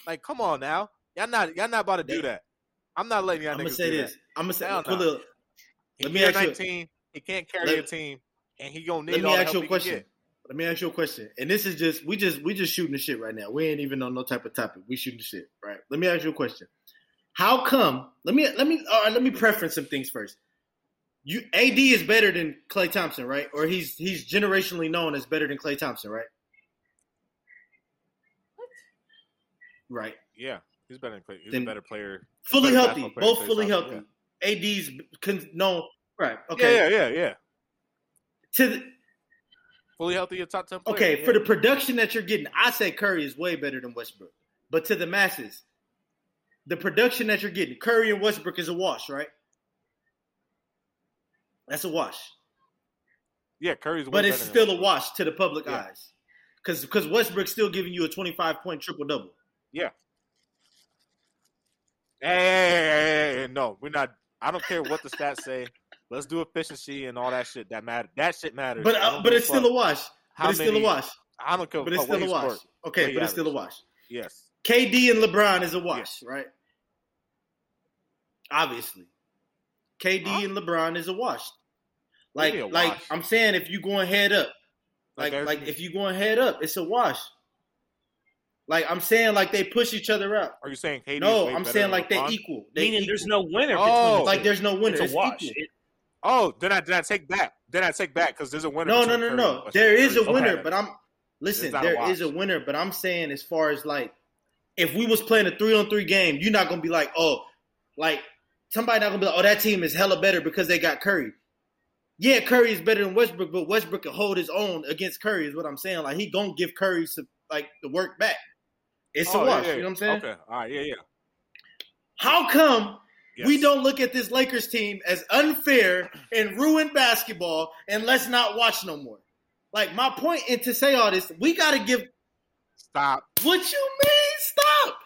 Like, come on now. Y'all not y'all not about to do that. I'm not letting y'all I'm niggas gonna say do this. that. I'm gonna say, Hell no. Khalil. He Let me ask you- 19. He can't carry Let- a team, and he gonna need Let me ask you a question. Let me ask you a question. And this is just we just we just shooting the shit right now. We ain't even on no type of topic. We shooting the shit, right? Let me ask you a question. How come? Let me let me all right, let me preference some things first. You AD is better than Klay Thompson, right? Or he's he's generationally known as better than Klay Thompson, right? Right. Yeah, he's better than He's Then- a better player. Fully Better healthy. Both fully healthy. AD's con- known right. Okay. Yeah, yeah, yeah, yeah. To the, Fully healthy, a top ten player. Okay, yeah. for the production that you're getting, I say Curry is way better than Westbrook. But to the masses, the production that you're getting, Curry and Westbrook is a wash, right? That's a wash. yeah, Curry's. But it's still a wash to the public Yeah. eyes. Because because Westbrook's still giving you a 25 point triple double. Yeah. Hey, hey, hey, hey, no, we're not. I don't care what the stats say. Let's do efficiency and all that shit. That matter. That shit matters. But uh, but it's still a wash. how But it's still a wash. I don't care. But it's still a wash. scored. Okay, Way but it's still a wash. Yes. KD and LeBron is a wash, right? Obviously. KD Huh? and LeBron is a wash. Like do you mean a like wash? I'm saying if you going head up, like Like, like, if you going head up, it's a wash. Like I'm saying like they push each other out. Are you saying KD? no, is way I'm saying than like they LeBron? equal. They Meaning equal. there's no winner Oh. between the like there's no winner. It's a wash. equal. It- Oh, then I then I take back. Then I take back because there's a winner. No, no, no, Curry no. There is a winner, better. but I'm listen. It's not a There is a winner, but I'm saying as far as like, if we was playing a three on three game, you're not gonna be like, oh, like somebody not gonna be like, oh, that team is hella better because they got Curry. Yeah, Curry is better than Westbrook, but Westbrook can hold his own against Curry. Is what I'm saying. Like he gonna give Curry some like the work back. It's Oh, a yeah, wash. yeah, You know what I'm saying? Okay. All right. Yeah, yeah. How come Yes. we don't look at this Lakers team as unfair and ruin basketball and let's not watch no more? Like my point and to say all this, we got to give. stop. What you mean? Stop.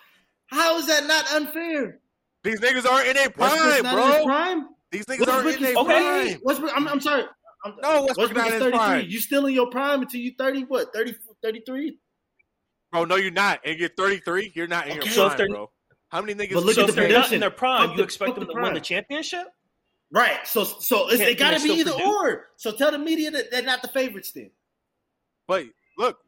How is that not unfair? These niggas are in a prime, not in bro. prime. These niggas aren't in their okay. prime. Westbrook, I'm, I'm sorry. I'm, No, Westbrook, Westbrook is in his 33. prime. You still in your prime until you 30, what, 30, 33? Bro, no, you're not. And you're 33. You're not in Okay. your prime, they're- bro. How many niggas? But look so at if the they're not production. in their prime, Fuck you the- expect them the to win the championship? Right. So so it's, Can- it got to be either produce? or. So tell the media that they're not the favorites then. But look,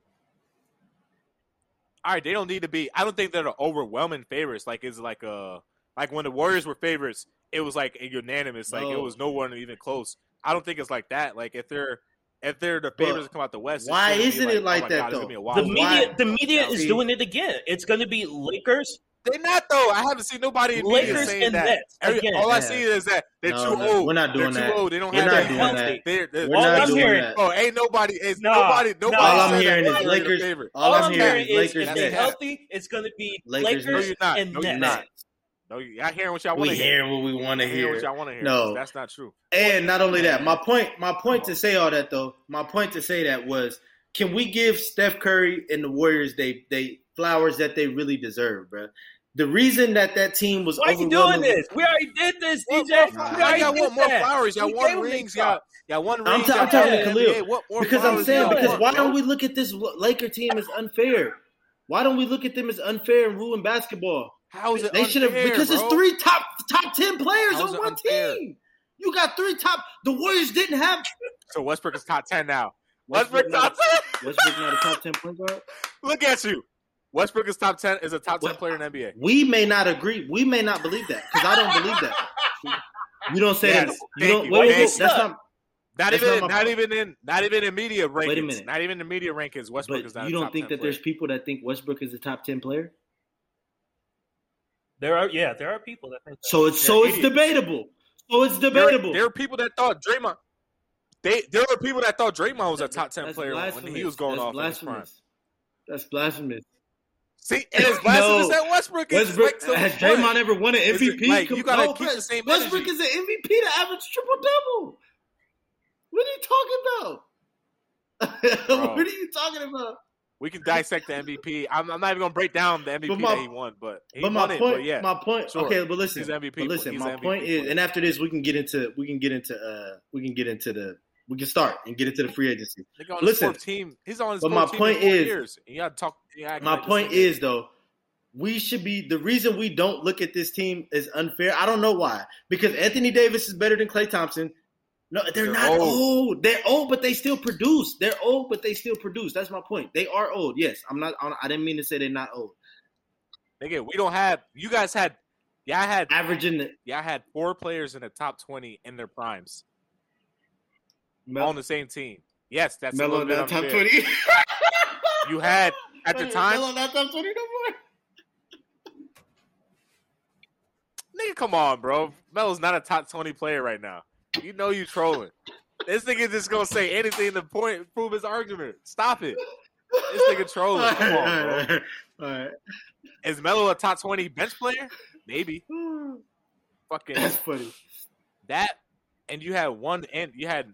all right, they don't need to be. I don't think they're the overwhelming favorites. Like it's like uh like when the Warriors were favorites, it was like a unanimous. Like it was no one even close. I don't think it's like that. Like if they're if they're the But favorites to come out the West, why isn't it oh like my that, God, though? The wild why- media, the media is See- doing it again. It's going to be Lakers, They're not though. I haven't seen nobody in media Lakers, saying and that. Nets. Every- Again, all I see is that they're No, too no, old. we're not doing they're that. too old. They don't We're have not that doing health. that. They're, they're, We're All not I'm doing hearing- that. Bro, ain't nobody. It's Nah, nobody. nah. Nobody. All I'm hearing that is they're the Lakers- all all I'm I'm hearing hearing is is Lakers, if they're healthy, it's going to be Lakers, Lakers, No, you're and No, you're Nets. not. Oh, no, y'all hearing what y'all We want to hear. hearing what we want to hear. what y'all want to hear. No. that's not true. And not only that, my point, my point to say all that though, my point to say that was, can we give Steph Curry and the Warriors they they flowers that they really deserve, bro? The reason that that team was Why are you doing this? We already did this, DJ. well, We Nah. y'all, already y'all did want more that. flowers. Y'all We want gave them rings. these Y'all, y'all want I'm rings. I'm y'all talking to Khalil. NBA. What more Because I'm saying, because want, why bro? don't we look at this Laker team as unfair? Why don't we look at them as unfair and ruin basketball? How is it They should have unfair, because bro? it's three top top ten players on one unfair? team. You got three top. The Warriors didn't have <laughs> So Westbrook is top ten now. Westbrook Westbrook top ten. Westbrook not a top ten point guard. <laughs> Look at you. Westbrook is top ten. Is a top ten What? player in the NBA. We may not agree. We may not believe that because I don't believe that. <laughs> You don't say Yes, that. You thank don't. you. Wait, wait, wait, that's not. Not That's even, not not, even in, not even in media rankings. Wait a minute. Not even in the media rankings. Westbrook is But not. you don't top think 10 that there's people that think Westbrook is a top ten player. There are, yeah, there are people that think that. So it's They're so it's debatable. So it's There, debatable. there are people that thought Draymond. They there were people that thought Draymond was a top ten That's player when he was going That's off in his prime. blasphemous. That's blasphemous. See, and it's blasphemous No. that Westbrook is Westbrook like so has what? Draymond ever won an Is it MVP? like, Come- you gotta no, keep the same Westbrook energy. is an MVP to average triple double. What are you talking about? <laughs> What are you talking about? We can dissect the MVP. I'm, I'm not even gonna break down the MVP But my- that he won, but he but my won it. point, But yeah, my point. sure. Okay, but listen, MVP, but listen. my point is, player. and after this, we can get into we can get into uh we can get into the we can start and get into the free agency. Listen, team. He's on his but my team point is- years. You gotta talk. you gotta My point is though, we should be the reason we don't look at this team is unfair. I don't know why. Because Anthony Davis is better than Klay Thompson. No, they're, They're not old. old. They're old, but they still produce. They're old, but they still produce. That's my point. They are old. Yes, I'm not. I didn't mean to say they're not old. nigga. We don't have. You guys had. Yeah, I had. Averaging the Yeah, I had four players in the top twenty in their primes Mel- on the same team. Yes, that's a Melo bit not top twenty. <laughs> You had at the time, Melo not top twenty no more. nigga. Come on, bro. Melo's not a top twenty player right now. You know you trolling. This nigga just gonna say anything to point prove his argument. Stop it. This nigga trolling. Come on, bro. All right. Is Melo a top twenty bench player? Maybe. Fucking That's funny. that, and you had one and you had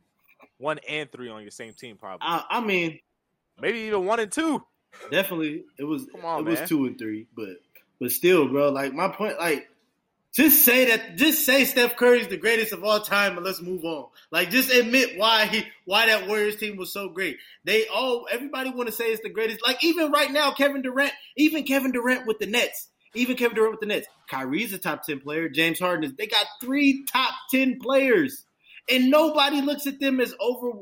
one and three on your same team, probably. I, I mean, Maybe even one and two. definitely it was Come on, it was two and three, but but still, bro. Like my point, like just say that, just say Steph Curry's the greatest of all time, and let's move on. Like just admit why he why that Warriors team was so great. They all everybody want to say it's the greatest. Like even right now, Kevin Durant, even Kevin Durant with the Nets. Even Kevin Durant with the Nets. Kyrie's a top 10 player. James Harden is. They got three top 10 players. And nobody looks at them as over.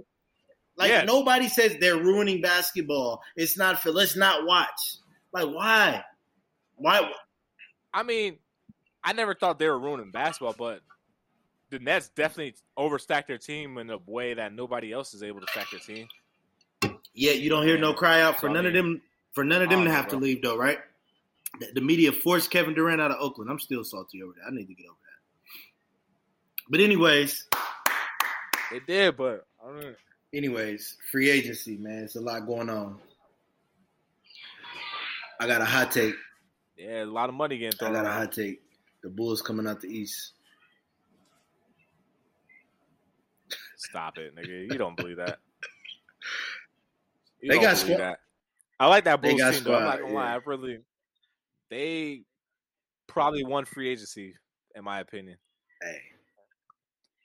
Like, Yeah. nobody says they're ruining basketball. It's not for, let's not watch. Like, why? Why? I mean, I never thought they were ruining basketball, but the Nets definitely overstacked their team in a way that nobody else is able to stack their team. Yeah, you don't hear no cry out for none of them. For none of them to don't have to leave, though, right? The, media forced Kevin Durant out of Oakland. I'm still salty over that. I need to get over that. But anyways, They did, but I don't anyways, free agency, man. It's a lot going on. I got a hot take. Yeah, a lot of money getting thrown. I got a hot take. The Bulls coming out the East. Stop it, nigga. You don't believe that. You They got squad- that. I like that Bulls team, though. I'm not squad, gonna lie. I really, they probably won free agency, in my opinion. Hey,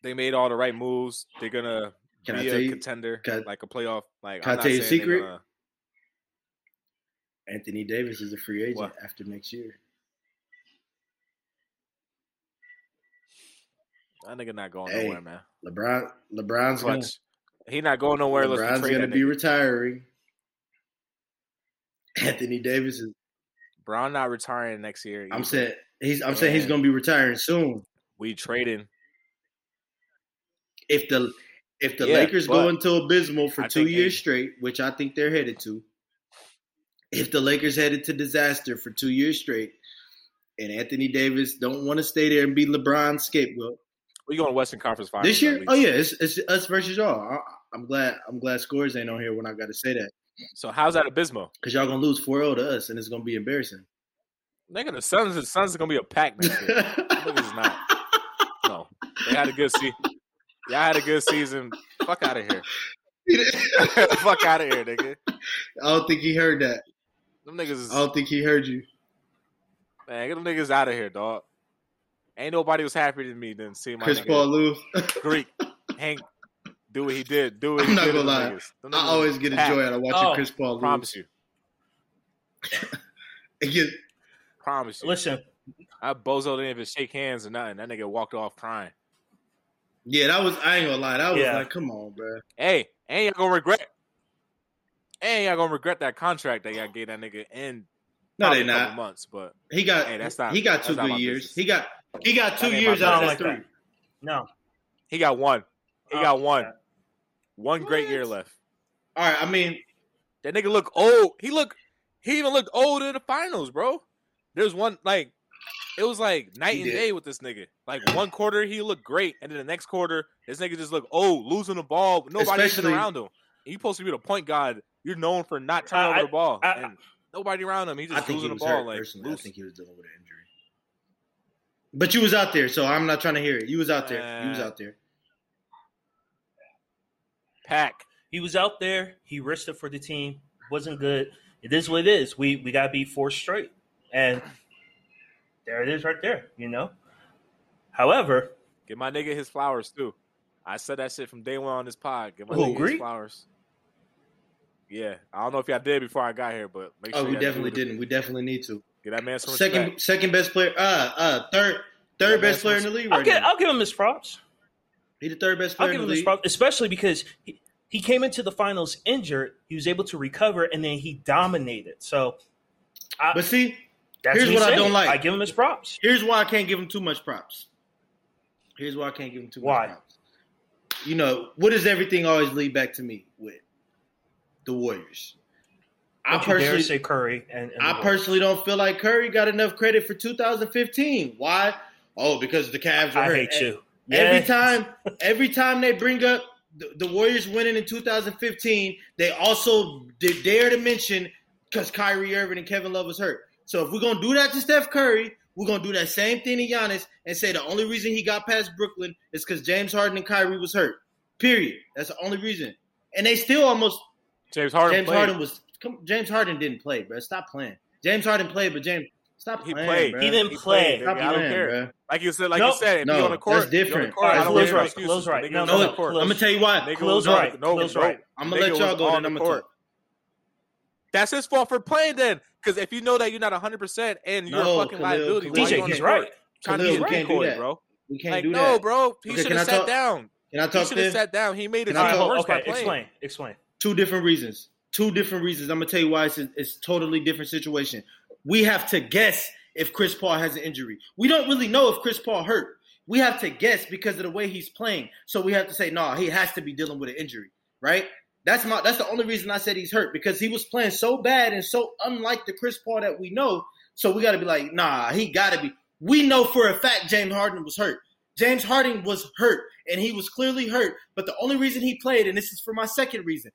they made all the right moves. They're gonna Can I be a you? contender, I- like a playoff. Like can I I'm not tell you a secret? gonna- Anthony Davis is a free agent What? after next year. That nigga not going Hey, nowhere, man. LeBron, LeBron's Clutch. He not going nowhere. LeBron's gonna be nigga. retiring. Anthony Davis is. Bron not retiring next year. I'm saying he's. I'm saying he's gonna be retiring soon. we trading. If the if the Yeah, Lakers go into abysmal for I two years straight, which I think they're headed to, if the Lakers headed to disaster for two years straight, and Anthony Davis don't want to stay there and be LeBron's scapegoat We going to Western Conference Finals this year, oh yeah, it's, it's us versus y'all. I, I'm glad. I'm glad scores ain't on here when I got to say that So how's that abysmal? because y'all gonna lose 4-0 to us, and it's gonna be embarrassing. Nigga, the Suns, the Suns is gonna be a pack next year. Niggas not. <laughs> No, they had a good season. Y'all had a good season. Fuck out of here. <laughs> Fuck out of here, nigga. I don't think he heard that. Them niggas is I don't think he heard you. man. Get them niggas out of here, dog. Ain't nobody was happier than me than seeing my Chris nigga Paul lose. Greek <laughs> Hank do what he did. Do what I'm not gonna lie. niggas. Them I always get a packed. joy out of watching Oh, Chris Paul lose. Promise you. <laughs> Again, Promise you. Listen, I bozo didn't even shake hands or nothing. That nigga walked off crying. yeah, that was. I ain't gonna lie. That was Yeah. like, come on, bro. Hey, ain't y'all gonna regret? Ain't y'all gonna regret that contract that y'all gave that nigga in No, probably they not. months? But He got. Hey, that's not- he got two good years. business. He got. He got two That ain't years my out of business. Like three. no. he got one. He Oh, got one. okay. One great year left. All right. I mean, That nigga look old. He look. He even looked old in the finals, bro. There's one like. It was like night and day with this nigga. Like one quarter he looked great, and then the next quarter this nigga just looked old, losing the ball, but nobody around him. You supposed to be the point guard. You're known for not turning over the ball, I- and nobody around him. He just think he losing was the ball hurt like personally. I think he was dealing with an injury. But you was out there, so I'm not trying to hear it. You was out there. You was out there. Pack. He was out there. He risked it for the team. Wasn't good. It is what it is. We we got to be four straight, and there it is right there. You know. However, Give my nigga his flowers too. I said that shit from day one on this pod. Give my Who, nigga his flowers. Yeah, I don't know if y'all did before I got here, but make oh, sure Oh, we definitely didn't. We definitely need to. Get that man some Second, respect. second best player. Uh, uh, third, third best player in the league I'll right give now. I'll give him his props. He the third best I'll player give in him the his league. props, especially because he, he came into the finals injured. He was able to recover, and then he dominated. So I, But see, that's here's me what I don't like. I give him his props. here's why I can't give him too much props. Here's why I can't give him too Why? much props. You know, what does everything always lead back to me with? The Warriors. I dare personally, say Curry and, and I personally don't feel like Curry got enough credit for 2015. Why? Oh, because the Cavs were I hurt. hate you. Every time, every time they bring up the, the Warriors winning in 2015, they also d- dare to mention because Kyrie Irving and Kevin Love was hurt. So if we're gonna do that to Steph Curry, we're gonna do that same thing to Giannis and say the only reason he got past Brooklyn is because James Harden and Kyrie was hurt. Period. That's the only reason. And they still almost James Harden James played. Harden was come, James Harden didn't play, bro. Stop playing. James Harden played, but James stop playing. He playing. played. bro. He didn't He play. played, Stop nigga. I don't playing, care. bro. Like you said, like Nope. you said, No, you on the court, that's different. on the court, All right, I don't Khalil's care right. excuses. Khalil's right. No, No, no, the. I'm gonna tell you why. Nigga Khalil's was right. No, Khalil's no. right. I'm gonna let y'all go. on Then the I'm gonna court. talk. That's his fault for playing then. Because if you know that you're not 100 percent and you're No, a fucking Khalil, liability, Khalil, DJ, on he's the court right. Trying Khalil, to we get can't do that. bro. We can't Like do no, bro. He should have sat down. Can I talk? He should have sat down. He made it Can to I All right, the talk? hold- worst by okay, playing. explain. Explain. Two different reasons. Two different reasons. I'm gonna tell you why it's a, it's totally different situation. We have to guess if Chris Paul has an injury. We don't really know if Chris Paul hurt. We have to guess because of the way he's playing. So we have to say, no, he has to be dealing with an injury, right? That's my that's the only reason I said he's hurt because he was playing so bad and so unlike the Chris Paul that we know. So we got to be like, nah, he got to be. We know for a fact James Harden was hurt. James Harden was hurt and he was clearly hurt. But the only reason he played, and this is for my second reason,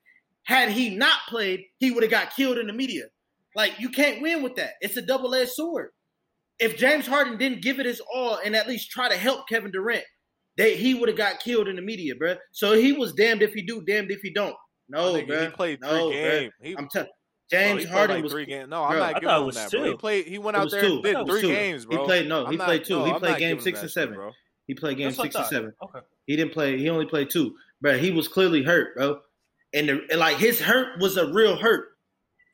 had he not played, he would have got killed in the media. Like you can't win with that. It's a double-edged sword. If James Harden didn't give it his all and at least try to help Kevin Durant, they he would have got killed in the media, bro. So he was damned if he do, damned if he don't. No, Nigga, bro. He played three no, games. He, I'm telling. bro, James played Harden like was three games. No, I'm I not giving him that, two. He played. He went out there and did three two. games, He played- no, I'm he not- played two. no, He played game six and seven. bro. he played game That's six and seven. Okay. He didn't play. He only played two, bro. He was clearly hurt, bro. And, the, and like his hurt was a real hurt.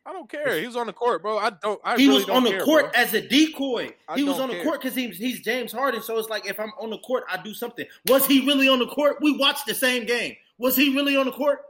I don't care. He was on the court, bro. I don't. I he really was don't on the care, court bro. as a decoy. I he was on the care. court because he's he's James Harden. So it's like if I'm on the court, I do something. Was he really on the court? We watched the same game. Was he really on the court?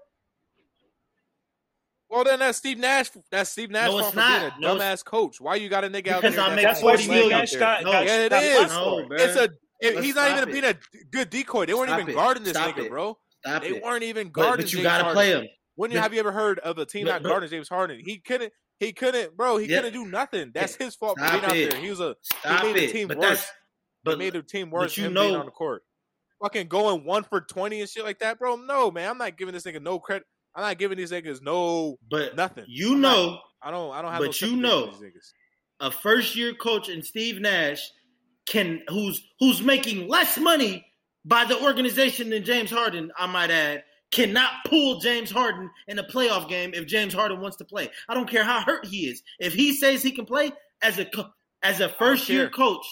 Well, then that's Steve Nash. That's Steve Nash No, it's for being not. a No, it's- dumbass coach. Why you got a nigga out Because there? I that's make That's got why 40 Steve million. Nash got, No, yeah, it is. No, it. It's a. It, he's not even it. being a good decoy. They weren't Stop even it. guarding this Stop nigga, it. bro. Stop They it. weren't even But, guarding. but you James gotta Harden. play him. When But- have you ever heard of a team but- not but- guarding James Harden? He couldn't. He couldn't, bro. He Yeah. couldn't do nothing. That's his fault for Stop being out there. He was a. Stop made the team but worse. that's He but made the team worse. you know- on the court, fucking going one for twenty and shit like that, bro. No, man. I'm not giving this nigga no credit. I'm not giving these niggas no but nothing. you I'm not- know I don't. I don't have. But no you know- for a first year coach in Steve Nash can who's who's making less money by the organization than James Harden, I might add, cannot pull James Harden in a playoff game if James Harden wants to play. I don't care how hurt he is. If he says he can play as a co- as a first year coach,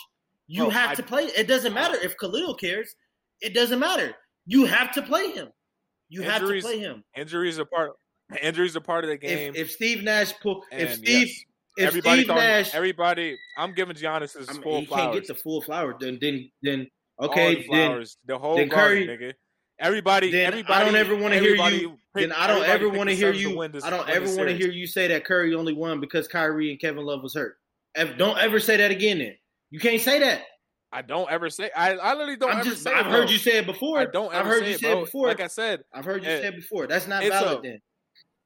you have I- to play. It doesn't matter if Khalil cares. It doesn't matter. You have to play him. You have to play him. Injuries are part. Injuries are part of the game. If, if Steve Nash pull, if Steve, yes, if everybody, Steve throwing- Nash, everybody. I'm giving Giannis his I mean, full he flowers. can't get the full flower. Then, then, then, okay, the then, the whole then garden, Curry- nigga. Everybody, then I don't ever wanna hear you- pick- then I don't ever want to hear you. this- I don't ever want to hear you say that Curry only won because Kyrie and Kevin Love was hurt. Don't ever say that again. Then you can't say that. I don't ever say. I, I literally don't I'm ever just. say. I've it, heard you say it before. I don't. Ever I've heard say you it, say it before. Like I said, I've heard you eh, say it before. That's not valid. a- then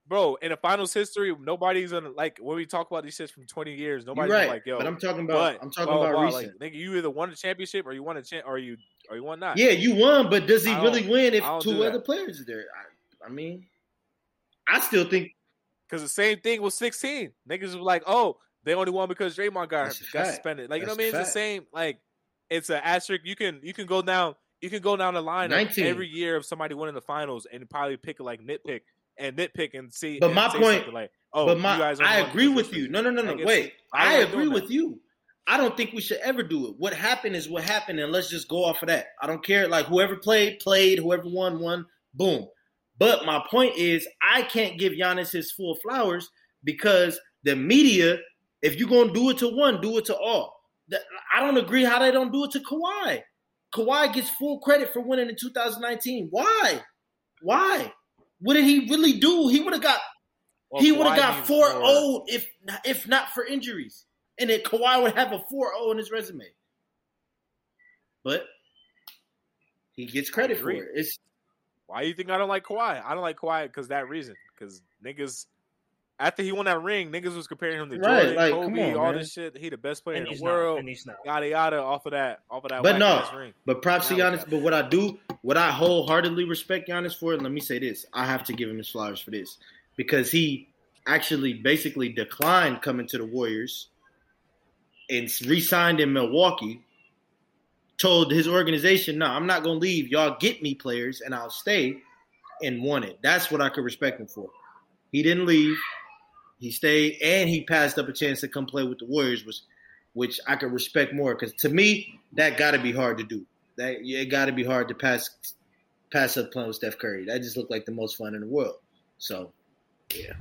bro. In the finals history, nobody's gonna like when we talk about these shits from 20 years. Nobody's right. gonna like, yo. but I'm talking about. but, I'm talking blah, blah, about blah, recent. Like, nigga, you either won a championship or you won a champ, or you or you won not. yeah, you won, but does he I really win if two do that. other players are there? I, I mean, I still think Because the same thing was 16. Niggas was like, oh, they only won because Draymond got That's got suspended. Like you know what I mean? It's the same. Like it's an asterisk. You can you can go down you can go down the line 19. every year of somebody winning the finals and probably pick like nitpick and nitpick and see. But and my point- like, oh, but my, guys I agree with you. No, no, no, no. Like, Wait, I I, agree with that. you. I don't think we should ever do it. What happened is what happened, and let's just go off of that. I don't care. Like whoever played, played. Whoever won, won. Boom. But my point is, I can't give Giannis his full flowers because the media. If you're gonna do it to one, do it to all. I don't agree how they don't do it to Kawhi. Kawhi gets full credit for winning in 2019. Why? Why? What did he really do? He would have got Well, he would have got needs 4 more- 0 if if not for injuries. And then Kawhi would have a 4 0 in his resume. But he gets credit for it. It's Why you think I don't like Kawhi? I don't like Kawhi because that reason. Because niggas, after he won that ring, niggas was comparing him to Right, Jordan, like, Kobe, on, all man. this shit. He the best player And in he's the not. world. And he's not. Yada yada off of that, off of that. But no. ring. but props to Now we Giannis. But what I do, what I wholeheartedly respect Giannis for, and let me say this, I have to give him his flowers for this. Because he actually basically declined coming to the Warriors and re-signed in Milwaukee. Told his organization, no, I'm not gonna leave. Y'all get me players and I'll stay and won it. That's what I could respect him for. He didn't leave. He stayed and he passed up a chance to come play with the Warriors, which which I could respect more. Because to me, that gotta be hard to do. That it gotta be hard to pass pass up playing with Steph Curry. That just looked like the most fun in the world. So yeah.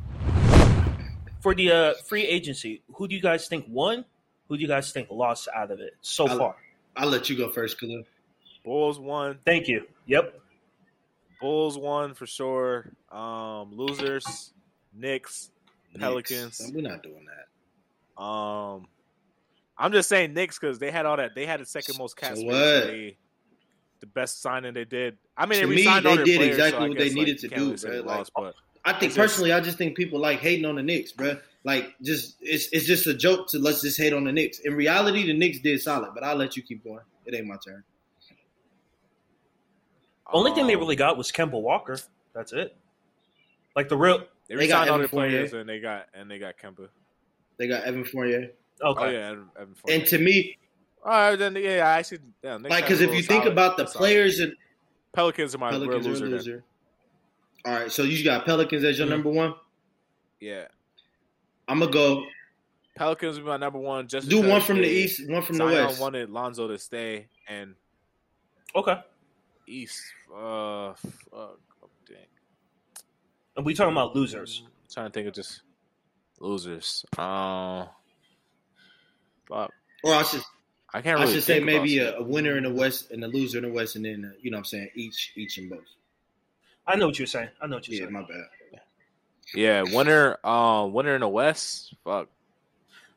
For the uh, free agency, who do you guys think won? Who do you guys think lost out of it so I'll- far? I'll let you go first, Khalil. Bulls won. Thank you. Yep. Bulls won for sure. Um, losers, Knicks, Pelicans. Knicks. We're not doing that. Um, I'm just saying Knicks because they had all that. They had the second most cap So space. what? The best signing they did. I mean, To they me, re-signed all they did players, exactly so I what they needed like, to do, really bro. they Like, but I think It's just- personally, I just think people like hating on the Knicks, bro. Like, just it's it's just a joke to let's just hate on the Knicks. In reality, the Knicks did solid, but I'll let you keep going. It ain't my turn. Only thing they um, really got was Kemba Walker. That's it. Like the real. They they got re-signed Evan Fournier. players and they got and they got Kemba. They got Evan Fournier, Okay. Oh yeah, Evan, Evan Fournier. and to me, all right, then yeah, I actually yeah, like, because if you little think about the solid. players and Pelicans are my Pelicans real are loser. loser. All right, so you got Pelicans as your Mhm. number one. Yeah, I'm gonna go Pelicans are my number one. Just do one because from the east, one from the Zion west. wanted Lonzo to stay, and Okay. East. Uh, fuck. Dang. And we talking about losers. I'm trying to think of just losers. Um, fuck. Or I should I can't I should say maybe a, a winner in the West and a loser in the West, and then uh, you know what I'm saying each each and both. I know what you're saying. I know what you're Yeah, saying. my bad. Yeah, winner. Um, winner in the West. Fuck.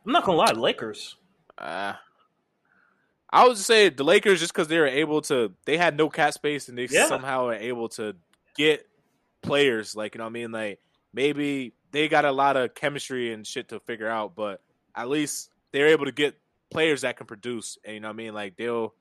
I'm not gonna lie, Lakers. Uh, I would say the Lakers just because they were able to. They had no cap space and they Yeah. somehow were able to get players. Like you know, what I mean, like maybe they got a lot of chemistry and shit to figure out, but at least they're able to get players that can produce. And you know, what I mean, like they'll.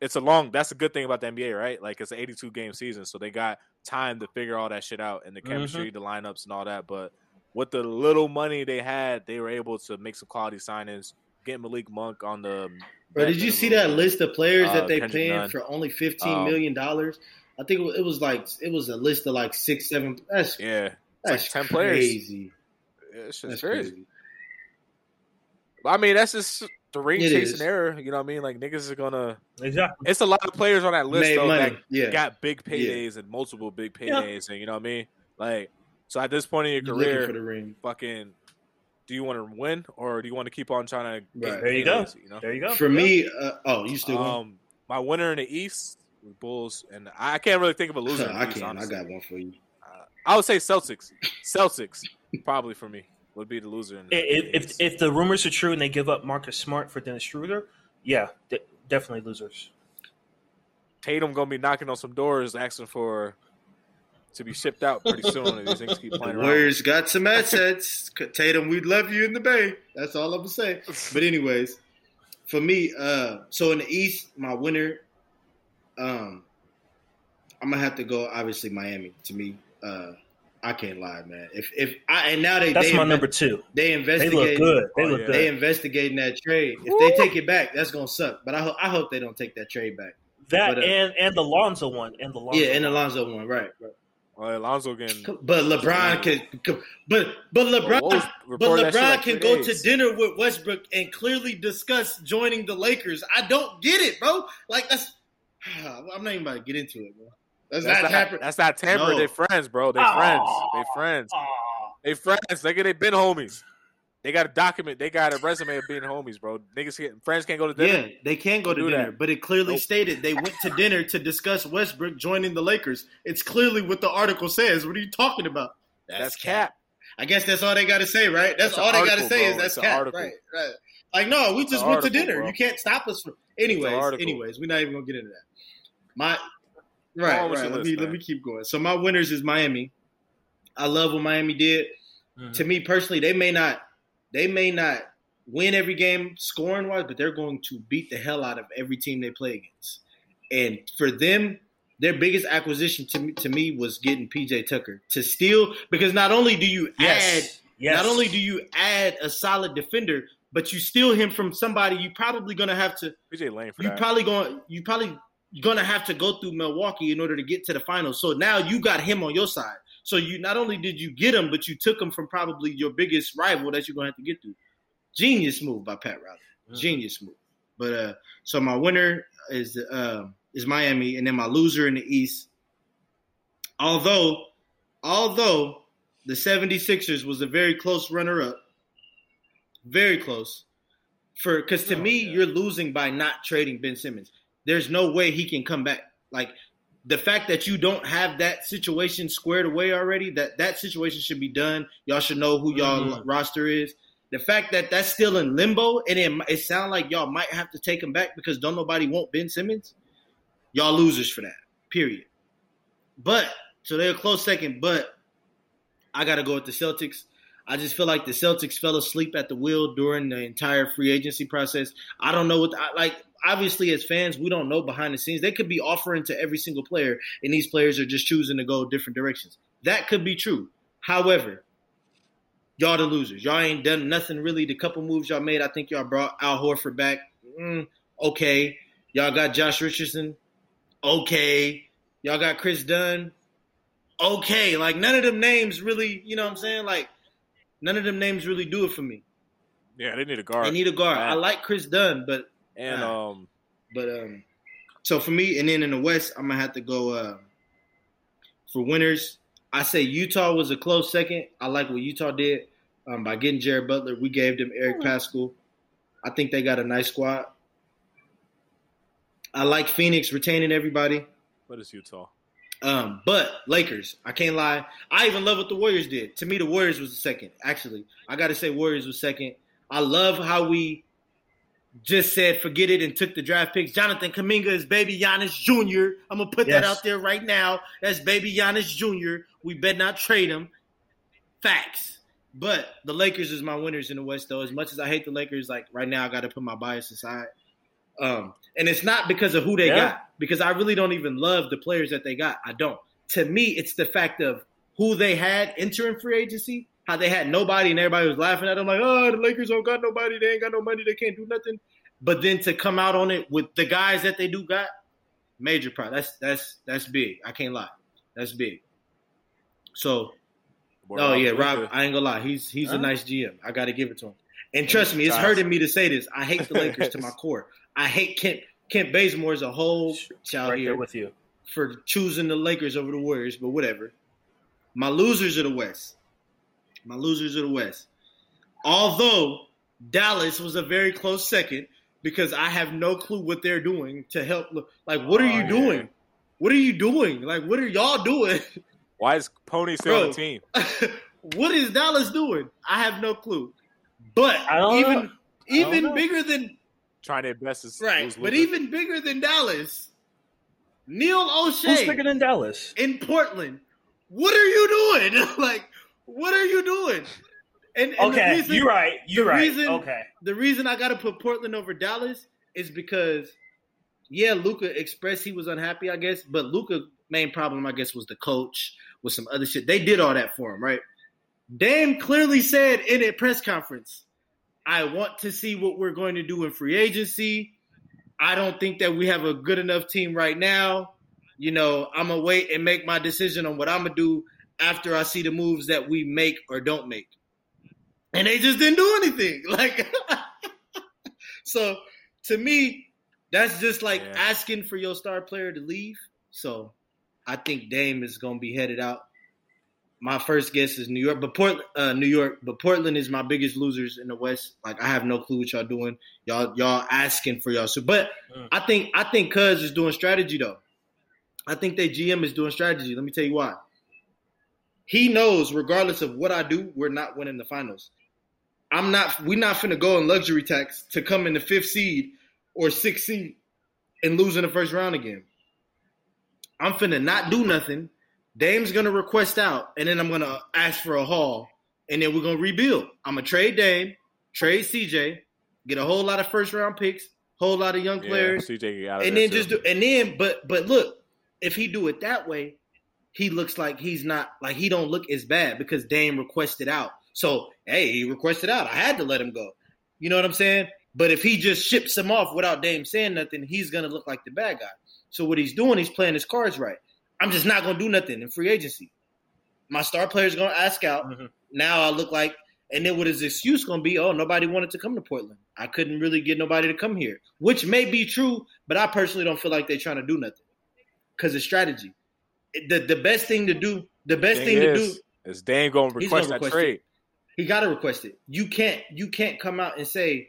It's a long. That's a good thing about the NBA, right? Like it's an 82 game season, so they got time to figure all that shit out and the chemistry, the lineups, and all that. But with the little money they had, they were able to make some quality signings. Get Malik Monk on the. Bro, did you see that list of players uh, that they Kendrick paying Nunn. for only fifteen Um, million dollars? I think it was, like it was a list of like six, seven. That's Yeah, that's like 10 players. yeah it's just That's crazy. crazy. I mean, that's just the ring It chasing is. error. You know what I mean? Like niggas are gonna. Exactly. It's a lot of players on that list Made though money. that Yeah, got big paydays and multiple big Yeah. paydays, and you know what I mean? Like, so at this point in your You're career, for the ring. fucking, do you want to win or do you want to keep on trying to? get Right. There you go. paydays, You know. There you go. For Yeah. me, uh, oh, you still? win? Um, my winner in the East, was Bulls, and I can't really think of a loser. <laughs> I East, can. I honestly. got one for you. Uh, I would say Celtics. Celtics <laughs> probably for me would be the loser. In the, if, the if if the rumors are true and they give up Marcus Smart for Dennis Schroeder, yeah, de- definitely losers. Tatum gonna be knocking on some doors, asking for to be shipped out pretty soon. and these things keep The playing around. Warriors got some assets. Tatum, we'd love you in the Bay. That's all I'm gonna say. But anyways, for me, uh, so in the East, my winner, um, I'm gonna have to go. Obviously, Miami. To me, uh, I can't lie, man. If if I and now they That's they my inve- number two. They investigate. They look good. They Oh, look yeah. They investigating that trade. If they take it back, that's gonna suck. But I hope I hope they don't take that trade back. That but, uh, and and the Lonzo one and the Lonzo. Yeah, and one. Alonzo one, right? right. Well, Alonzo getting But LeBron can, can- but but LeBron, What was- but report that shit LeBron like can go days. to dinner with Westbrook and clearly discuss joining the Lakers. I don't get it, bro. Like that's, I'm not even about to get into it, bro. That's, that's not not, happening. that's not tamper. No. They friends, bro. They Aw. friends. They're friends. Aw. They friends. Nigga, they been homies. They got a document. They got a resume of being homies, bro. Niggas can't, friends can't go to dinner. Yeah, they can go to dinner, that. but it clearly Nope. stated they went to dinner to discuss Westbrook joining the Lakers. It's clearly what the article says. What are you talking about? That's cap. I guess that's all they got to say, right? That's an all they got to say bro. is that's cap, article. right? Right. Like, no, we just went to dinner. bro. You can't stop us from. Anyways, anyways, we're not even gonna get into that. My right, on right. Let list, me let me keep going. So my winners is Miami. I love what Miami did. Mhm. To me personally, they may not they may not win every game scoring wise, but they're going to beat the hell out of every team they play against. And for them, their biggest acquisition to me, to me was getting PJ Tucker to steal because not only do you add Yes. Yes. not only do you add a solid defender, but you steal him from somebody you probably gonna have to PJ Lane for you that. probably going you probably gonna have to go through Milwaukee in order to get to the finals. So now you got him on your side. So you not only did you get him, but you took him from probably your biggest rival that you're gonna have to get through. Genius move by Pat Riley. Genius move. But uh so my winner is uh, is Miami, and then my loser in the East. Although, although the 76ers was a very close runner-up, very close. For because to Oh, me, yeah. you're losing by not trading Ben Simmons. There's no way he can come back. Like the fact that you don't have that situation squared away already, that that situation should be done. Y'all should know who y'all Mhm. roster is. The fact that that's still in limbo, and it, it sounds like y'all might have to take him back because don't nobody want Ben Simmons. Y'all losers for that. Period. But so they're a close second, but I got to go with the Celtics. I just feel like the Celtics fell asleep at the wheel during the entire free agency process. I don't know what I, like. Obviously, as fans, we don't know behind the scenes. They could be offering to every single player, and these players are just choosing to go different directions. That could be true. However, y'all the losers. Y'all ain't done nothing really. The couple moves y'all made, I think y'all brought Al Horford back. Mm, okay. Y'all got Josh Richardson. Okay. Y'all got Kris Dunn. Okay. Like none of them names really, you know what I'm saying? Like none of them names really do it for me. yeah, they need a guard. They need a guard. I like Kris Dunn, but and um, but um So for me, and then in the West, I'm gonna have to go uh, for winners. I say Utah was a close second. I like what Utah did um, by getting Jared Butler. We gave them Eric Paschall. I think they got a nice squad. I like Phoenix retaining everybody. What is Utah? Um, but Lakers, I can't lie. I even love what the Warriors did. To me, the Warriors was the second. Actually, I got to say Warriors was second. I love how we just said forget it and took the draft picks. Jonathan Kuminga is baby Giannis Jr. I'm gonna put that out there right now. That's baby Giannis Jr. We better not trade him. Facts. But the Lakers is my winners in the West, though. As much as I hate the Lakers, like right now, I got to put my bias aside. Um, and it's not because of who they Yeah. got, because I really don't even love the players that they got. I don't. To me, it's the fact of who they had entering free agency, how they had nobody and everybody was laughing at them like, oh, the Lakers don't got nobody, they ain't got no money, they can't do nothing. But then to come out on it with the guys that they do got, major pride. That's that's that's big. I can't lie. That's big. So Boy, Oh yeah, Rob. I ain't gonna lie. He's he's a nice GM. I got to give it to him. And trust me, it's hurting me to say this. I hate the Lakers to my <laughs> core. I hate Kent Kent Bazemore as a whole child right here with you. for choosing the Lakers over the Warriors, but whatever. My losers of the West. My losers of the West. Although Dallas was a very close second because I have no clue what they're doing to help. Like, what are Oh, you yeah. doing? What are you doing? Like, what are y'all doing? <laughs> Why is Pony still on the team? <laughs> what is Dallas doing? I have no clue. But even know. Even bigger than Trying their best to right, lose but even bigger than Dallas, Neil Olshey. Who's bigger than Dallas? in Portland. What are you doing? <laughs> like, what are you doing? And, and Okay, reason- you're right. You're right. reason- okay. the reason I got to put Portland over Dallas is because, yeah, Luka expressed he was unhappy, I guess, but Luka main problem, I guess, was the coach with some other shit. They did all that for him, right? Dame clearly said in a press conference, "I want to see what we're going to do in free agency. I don't think that we have a good enough team right now. You know, I'm gonna wait and make my decision on what I'm gonna do after I see the moves that we make or don't make." and they just didn't do anything. <laughs> Like, so to me, that's just like Yeah. asking for your star player to leave. So I think Dame is going to be headed out. My first guess is New York, but Portland, uh, New York, but Portland is my biggest losers in the West. Like I have no clue what y'all doing. Y'all, y'all asking for y'all. So, but Mm. I think I think Cuz is doing strategy though. I think that GM is doing strategy. Let me tell you why. He knows, regardless of what I do, we're not winning the finals. I'm not. We're not finna go in luxury tax to come in the fifth seed or sixth seed and lose in the first round again. I'm finna not do nothing. Dame's gonna request out, and then I'm gonna ask for a haul, and then we're gonna rebuild. I'm gonna trade Dame, trade CJ, get a whole lot of first round picks, whole lot of young players, Yeah, CJ got out of and then just do and then but but look if he do it that way he looks like he's not like he don't look as bad because Dame requested out so hey he requested out I had to let him go you know what I'm saying but if he just ships him off without Dame saying nothing he's gonna look like the bad guy so what he's doing he's playing his cards right I'm just not gonna do nothing in free agency my star player's gonna ask out Mhm. now I look like and then what his excuse gonna be? Oh, nobody wanted to come to Portland. I couldn't really get nobody to come here, which may be true, but I personally don't feel like they're trying to do nothing because it's strategy. It- The the best thing to do, the best Thing thing to do, is Dame going to request gonna that request trade? he got to request it. You can't you can't come out and say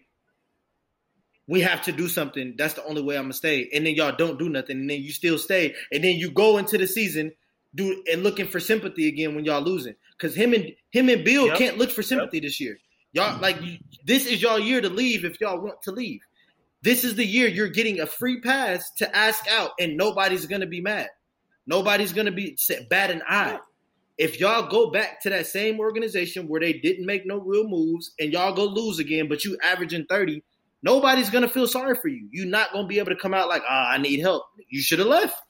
we have to do something. That's the only way I'm gonna stay, and then y'all don't do nothing, and then you still stay, and then you go into the season do and looking for sympathy again when y'all losing because him and him and Bill Yep. can't look for sympathy this year. Y'all mm-hmm. like this is y'all year to leave if y'all want to leave. This is the year you're getting a free pass to ask out, and nobody's gonna be mad. Nobody's gonna be set bat an eye. If y'all go back to that same organization where they didn't make no real moves and y'all go lose again, but you averaging 30, nobody's gonna feel sorry for you. You're not gonna be able to come out like, ah, I need help. You should have left.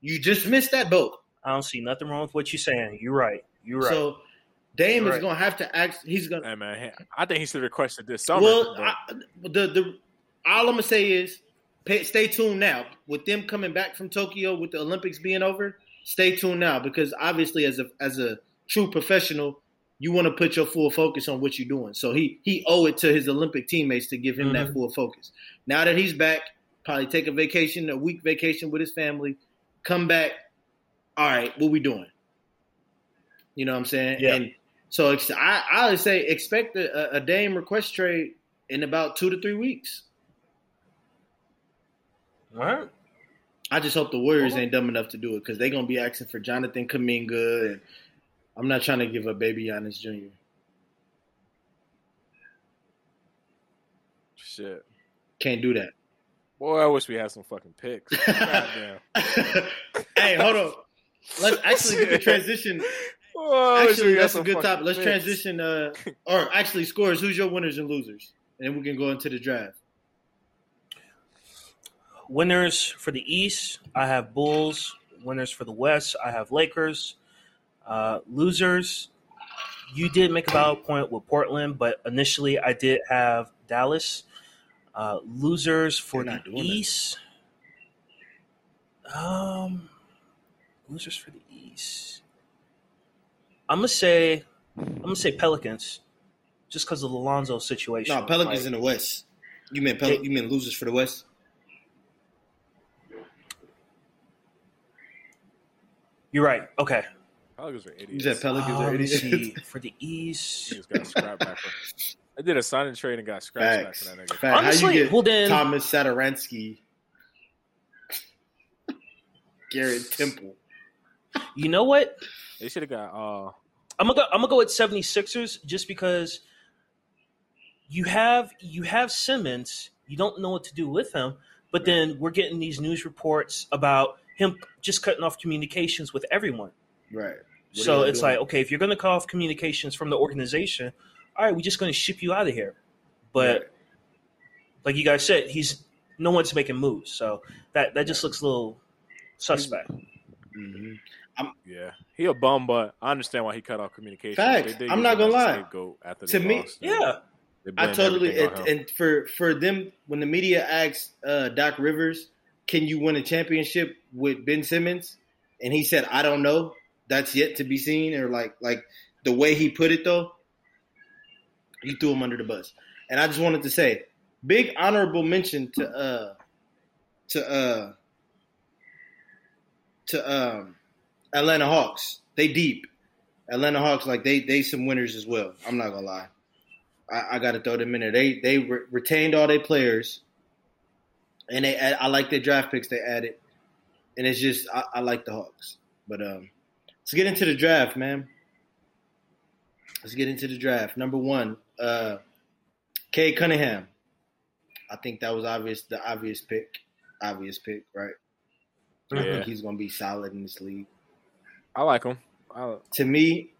You just missed that boat. I don't see nothing wrong with what you're saying. You're right. You're right. So Dame You're is right. gonna have to ask. He's gonna. Hey, man, I think he should have requested this summer. Well, I, the the all I'm gonna say is, pay, stay tuned now. With them coming back from Tokyo, with the Olympics being over, stay tuned now because obviously, as a as a true professional, you want to put your full focus on what you're doing. So he he owe it to his Olympic teammates to give him that Mhm. full focus. Now that he's back, probably take a vacation, a week vacation with his family, come back. All right, what we doing? You know what I'm saying? Yeah. And so I, I would say expect a, a Dame request trade in about two to three weeks. All right. I just hope the Warriors ain't dumb enough to do it because they're gonna be asking for Jonathan Kuminga, and I'm not trying to give up Baby Giannis Jr. Shit. Can't do that. Boy, I wish we had some fucking picks. <laughs> Hey, hold on. Let's actually we can <laughs> transition. Wish Actually, that's a good topic. Let's picks. transition. Uh, or actually, scores. Who's your winners and losers? And then we can go into the draft. Winners for the East, I have Bulls. Winners for the West, I have Lakers. Uh, losers, you did make a valid point with Portland, but initially I did have Dallas. Uh, losers for the doing that. East, um, losers for the East. I'm gonna say, I'm gonna say Pelicans, just because of the Lonzo situation. No, Pelicans Like, in the West. You mean Pel- you mean losers for the West? You're right. Okay. Pelicans are idiots. You said Pelicans are idiots. see. <laughs> For the East, He got scrapped back. From, <laughs> I did a signing trade and got scratched Facts. back from that nigga. Fact, How Honestly, you get well then- Thomas Satoransky, <laughs> Garrett Temple? you know what? They should have got. Uh, I'm gonna go, I'm gonna go with 76ers just because you have you have Simmons, you don't know what to do with him, but then we're getting these news reports about him just cutting off communications with everyone. Right. What so it's doing? like, okay, if you're gonna cut off communications from the organization, all right, we're just gonna ship you out of here. But Right. like you guys said, he's no one's making moves, so that that just looks a little suspect. Mhm. yeah, he a bum, but I understand why he cut off communication. Facts. I'm not gonna lie. After To me- lost. Yeah. I totally everything on and, for for them when the media asked uh, Doc Rivers, "Can you win a championship with Ben Simmons?" and he said, "I don't know. That's yet to be seen." Or like like the way he put it though, he threw him under the bus. And I just wanted to say, big honorable mention to uh to uh to um Atlanta Hawks. They deep. Atlanta Hawks like they they some winners as well. I'm not gonna lie. I, I got to throw them in there. They they re- retained all their players, and they I like their draft picks they added, and it's just I, I like the Hawks. But um, let's get into the draft, man. Let's get into the draft. Number one, uh, Cade Cunningham. I think that was obvious. The obvious pick, obvious pick, right? I Yeah. think he's gonna be solid in this league. I like him. I, To me,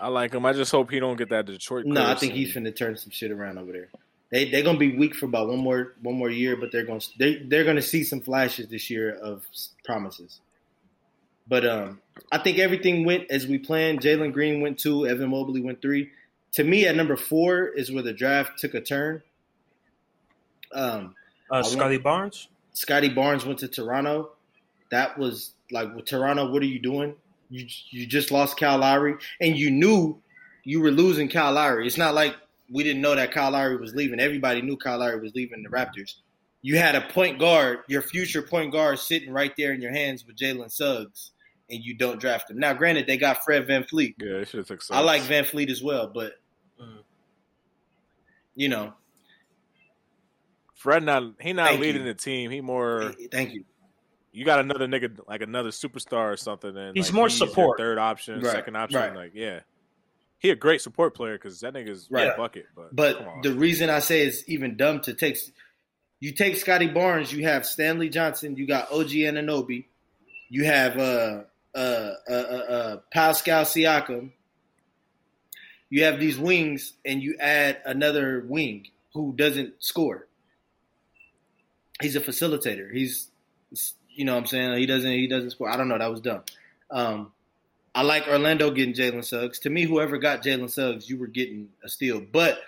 I like him. I just hope he don't get that Detroit. No, I think he's going to turn some shit around over there. They they're gonna be weak for about one more one more year, but they're gonna they they're gonna see some flashes this year of promises. But um, I think everything went as we planned. Jalen Green went two, Evan Mobley went three. To me, at number four is where the draft took a turn. Um, Uh, Scottie Barnes. Scottie Barnes went to Toronto. That was like with Toronto. What are you doing? You you just lost Kyle Lowry, and you knew you were losing Kyle Lowry. It's not like we didn't know that Kyle Lowry was leaving. Everybody knew Kyle Lowry was leaving the Raptors. You had a point guard, your future point guard, sitting right there in your hands with Jalen Suggs, and you don't draft him. Now, granted, they got Fred VanVleet. Yeah, they should have took. I like Suggs. VanVleet as well, but you know, Fred. Not he not Thank leading you. the team. He more. thank you. You got another nigga like another superstar or something. And He's like, more your support. Third option, Right, second option. right. Like yeah, he a great support player because that nigga's Right. right. bucket. But But the reason I say it's even dumb to take, you take Scottie Barnes, you have Stanley Johnson, you got OG Anunoby, you have uh, uh, uh, uh, uh, Pascal Siakam, you have these wings, and you add another wing who doesn't score. He's a facilitator. He's, you know, what I'm saying he doesn't he doesn't score. I don't know. That was dumb. Um, I like Orlando getting Jalen Suggs. To me, whoever got Jalen Suggs, you were getting a steal. But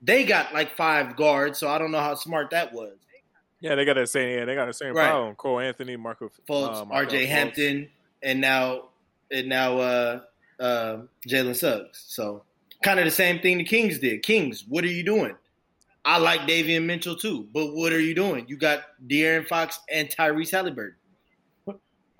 they got like five guards, so I don't know how smart that was. yeah, they got the same. Yeah, they got the same Right. problem. Cole Anthony, Markelle Fultz, uh, R.J. Hampton, and now and now uh, uh, Jalen Suggs. So kind of the same thing the Kings did. Kings, what are you doing? I like Davion Mitchell too, but what are you doing? You got De'Aaron Fox and Tyrese Haliburton.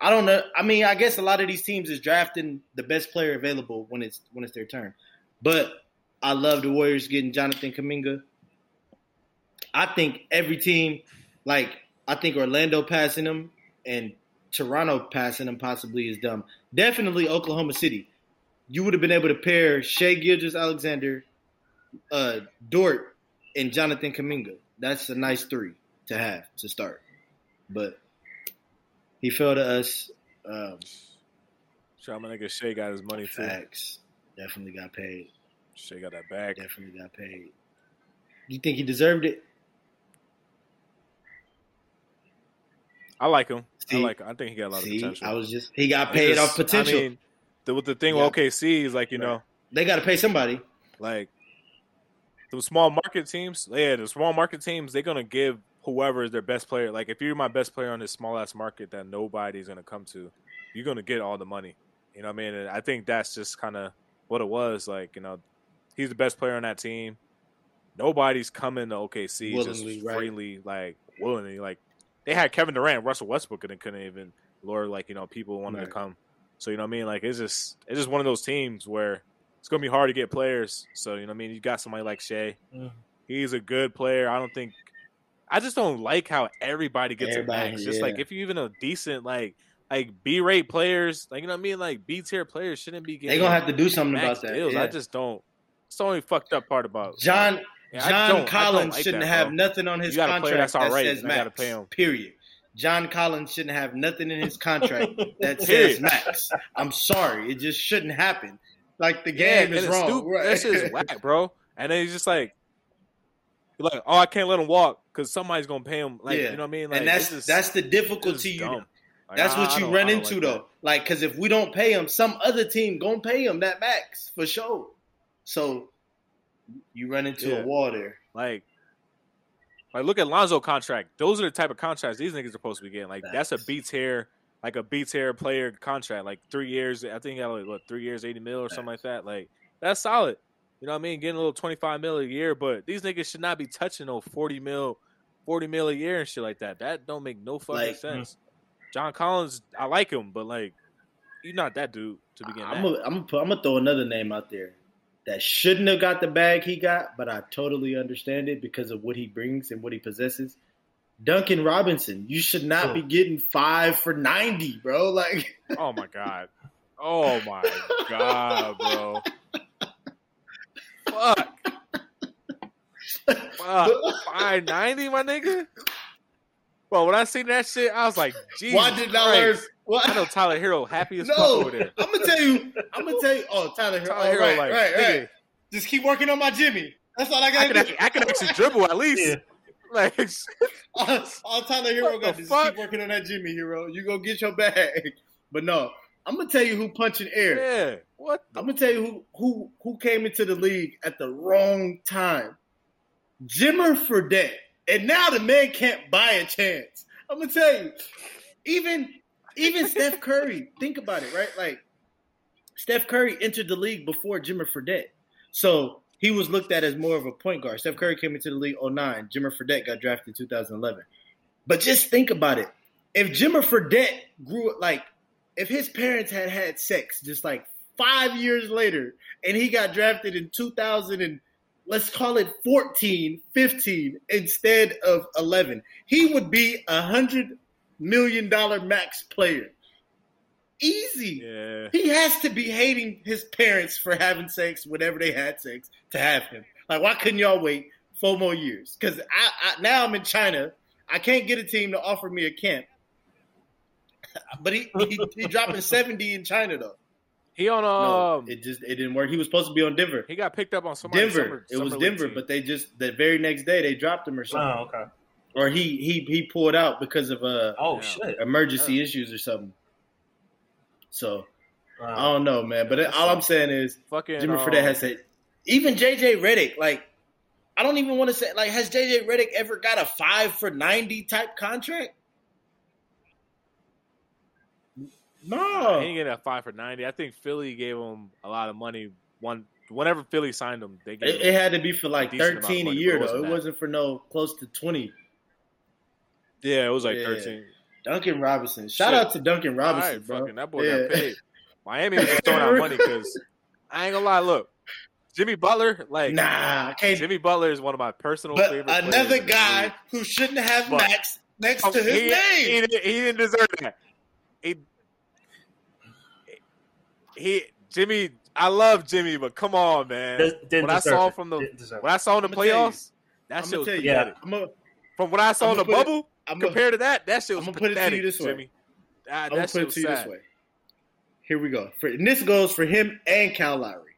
I don't know. I mean, I guess a lot of these teams is drafting the best player available when it's when it's their turn. But I love the Warriors getting Jonathan Kuminga. I think every team, like I think Orlando passing them and Toronto passing them possibly is dumb. Definitely Oklahoma City. You would have been able to pair Shai Gilgeous-Alexander, uh, Dort, and Jonathan Kuminga. That's a nice three to have to start. But he fell to us. Um, Sure, my nigga Shai got his money too. facts. Definitely got paid. Shai got that bag. Definitely got paid. You think he deserved it? I like him. I like. Him. I think he got a lot of See, potential. I was just he got paid just- off potential. I mean, the, with the thing Yeah. with OKC is like you know, they got to pay somebody. like the small market teams. Yeah, the small market teams they're gonna give whoever is their best player. Like if you're my best player on this small ass market that nobody's gonna come to, you're gonna get all the money. You know what I mean? And I think that's just kind of what it was. Like you know, he's the best player on that team. Nobody's coming to OKC Willingly, just right. freely, like willingly. Like they had Kevin Durant, Russell Westbrook, and they couldn't even lure like you know people wanted Right. to come. So you know what I mean? Like it's just it's just one of those teams where it's gonna be hard to get players. So you know what I mean? You got somebody like Shai. Mhm. He's a good player. I don't think I just don't like how everybody gets Everybody, a max. Just like if you even a decent like like B rate players, like you know what I mean? Like B tier players shouldn't be getting. They gonna have to do something about that. deals. yeah. I just don't it's the only fucked up part about John Yeah, John don't- I don't Collins like shouldn't that, have nothing on his You got player contract that's all that right, says and I gotta max. pay him. Period. John Collins shouldn't have nothing in his contract <laughs> that says max. I'm sorry, it just shouldn't happen. Like the Yeah, game is wrong. stupid. Right. That is <laughs> whack, bro. And then he's just like, you're like, oh, I can't let him walk because somebody's gonna pay him. Like, Yeah. you know what I mean? Like, and that's just- that's the difficulty. You, dumb. Like, that's I- what I you run into like though. Like, because if we don't pay him, some other team gonna pay him that max for sure. So you run into Yeah. a wall there. Like, like look at Lonzo contract. Those are the type of contracts these niggas are supposed to be getting. Like, that's a Facts. B tier, like a B tier player contract. Like three years. I think got like what three years, eighty mil or something like that. Like that's solid. You know what I mean? Getting a little twenty five mil a year, but these niggas should not be touching no forty mil, forty mil a year and shit like that. That don't make no fucking Like, sense. John Collins, I like him, but like, you're not that dude to begin. I'm that. gonna I'm gonna I'm gonna throw another name out there that shouldn't have got the bag he got, but I totally understand it because of what he brings and what he possesses. Duncan Robinson, you should not Oh. be getting five for ninety, bro. <laughs> Like, Oh my god. Oh my god, bro. Fuck. Fuck. Five ninety, my nigga. Well, when I seen that shit, I was like, Jesus why did I learn? What? I know Tyler Herro happy as fuck over there. I'm gonna tell you. I'm gonna tell you. Oh, Tyler, Herro. Tyler oh, Herro, right, like, right, nigga, right. Just keep working on my Jimmy. That's all I I gotta can, actually, I can actually dribble at least. Yeah. <laughs> Like, <laughs> all, all Tyler Herro got fuck? keep working on that Jimmy Hero. You go get your bag. But no, I'm gonna tell you who punching air. yeah. What? The, I'm gonna tell you who who who came into the league at the wrong time. Jimmer Fredette. And now the man can't buy a chance. I'm gonna tell you, even even Steph Curry, think about it, right? Like Steph Curry entered the league before Jimmer Fredette. So he was looked at as more of a point guard. Steph Curry came into the league 09. Jimmer Fredette got drafted in 2011. But just think about it. If Jimmer Fredette grew like, if his parents had had sex just like five years later and he got drafted in 2000 and let's call it 14, 15 instead of 11, he would be a hundred million dollar max player. Easy. yeah. He has to be hating his parents for having sex whenever they had sex to have him. Like, why couldn't y'all wait four more years? Because I, I now I'm in China. I can't get a team to offer me a camp. <laughs> But he he, he dropping seventy in China though. He on No, um. it just it didn't work. He was supposed to be on Denver. he got picked up on somebody. Denver. Summer, it was summer league Denver, team. but they just the very next day they dropped him or something, Oh, okay. or he he he pulled out because of uh Oh shit. emergency issues or something. So I don't know, man. But it, all I'm saying is fucking Jimmy um, Fredette has said, even JJ Redick, like, I don't even want to say, like, has JJ Redick ever got a five for 90 type contract? Nah, No. he didn't get a five for ninety. I think Philly gave him a lot of money one whenever Philly signed him, they gave It, it had to be for like decent amount thirteen a year it though. It that. wasn't for no close to twenty. yeah, it was like Yeah. thirteen. Duncan Robinson. Shout Shit. out to Duncan Robinson, right, bro. fucking that boy Yeah. got paid. <laughs> Miami was just throwing out money because I ain't gonna lie. Look, Jimmy Butler, like Nah, I can't. Jimmy Butler is one of my personal But favorite. another in guy who shouldn't have But- Max next Oh, to his he, name. He, didn't- he didn't deserve that. He, he, Jimmy. I love Jimmy, but come on, man. Didn't What I saw it. from the Didn't deserve it. what I saw in the I'ma tell you. playoffs, that I'm shit was tell you. pathetic. I'm gonna, From what I saw in I'ma the put it- bubble, I'm gonna, compared to that, that shit was I'm gonna put it to pathetic. you this way. Jimmy. Ah, that, I'm that gonna put shit it was to you sad. this way. Here we go. For, and this goes for him and Kyle Lowry.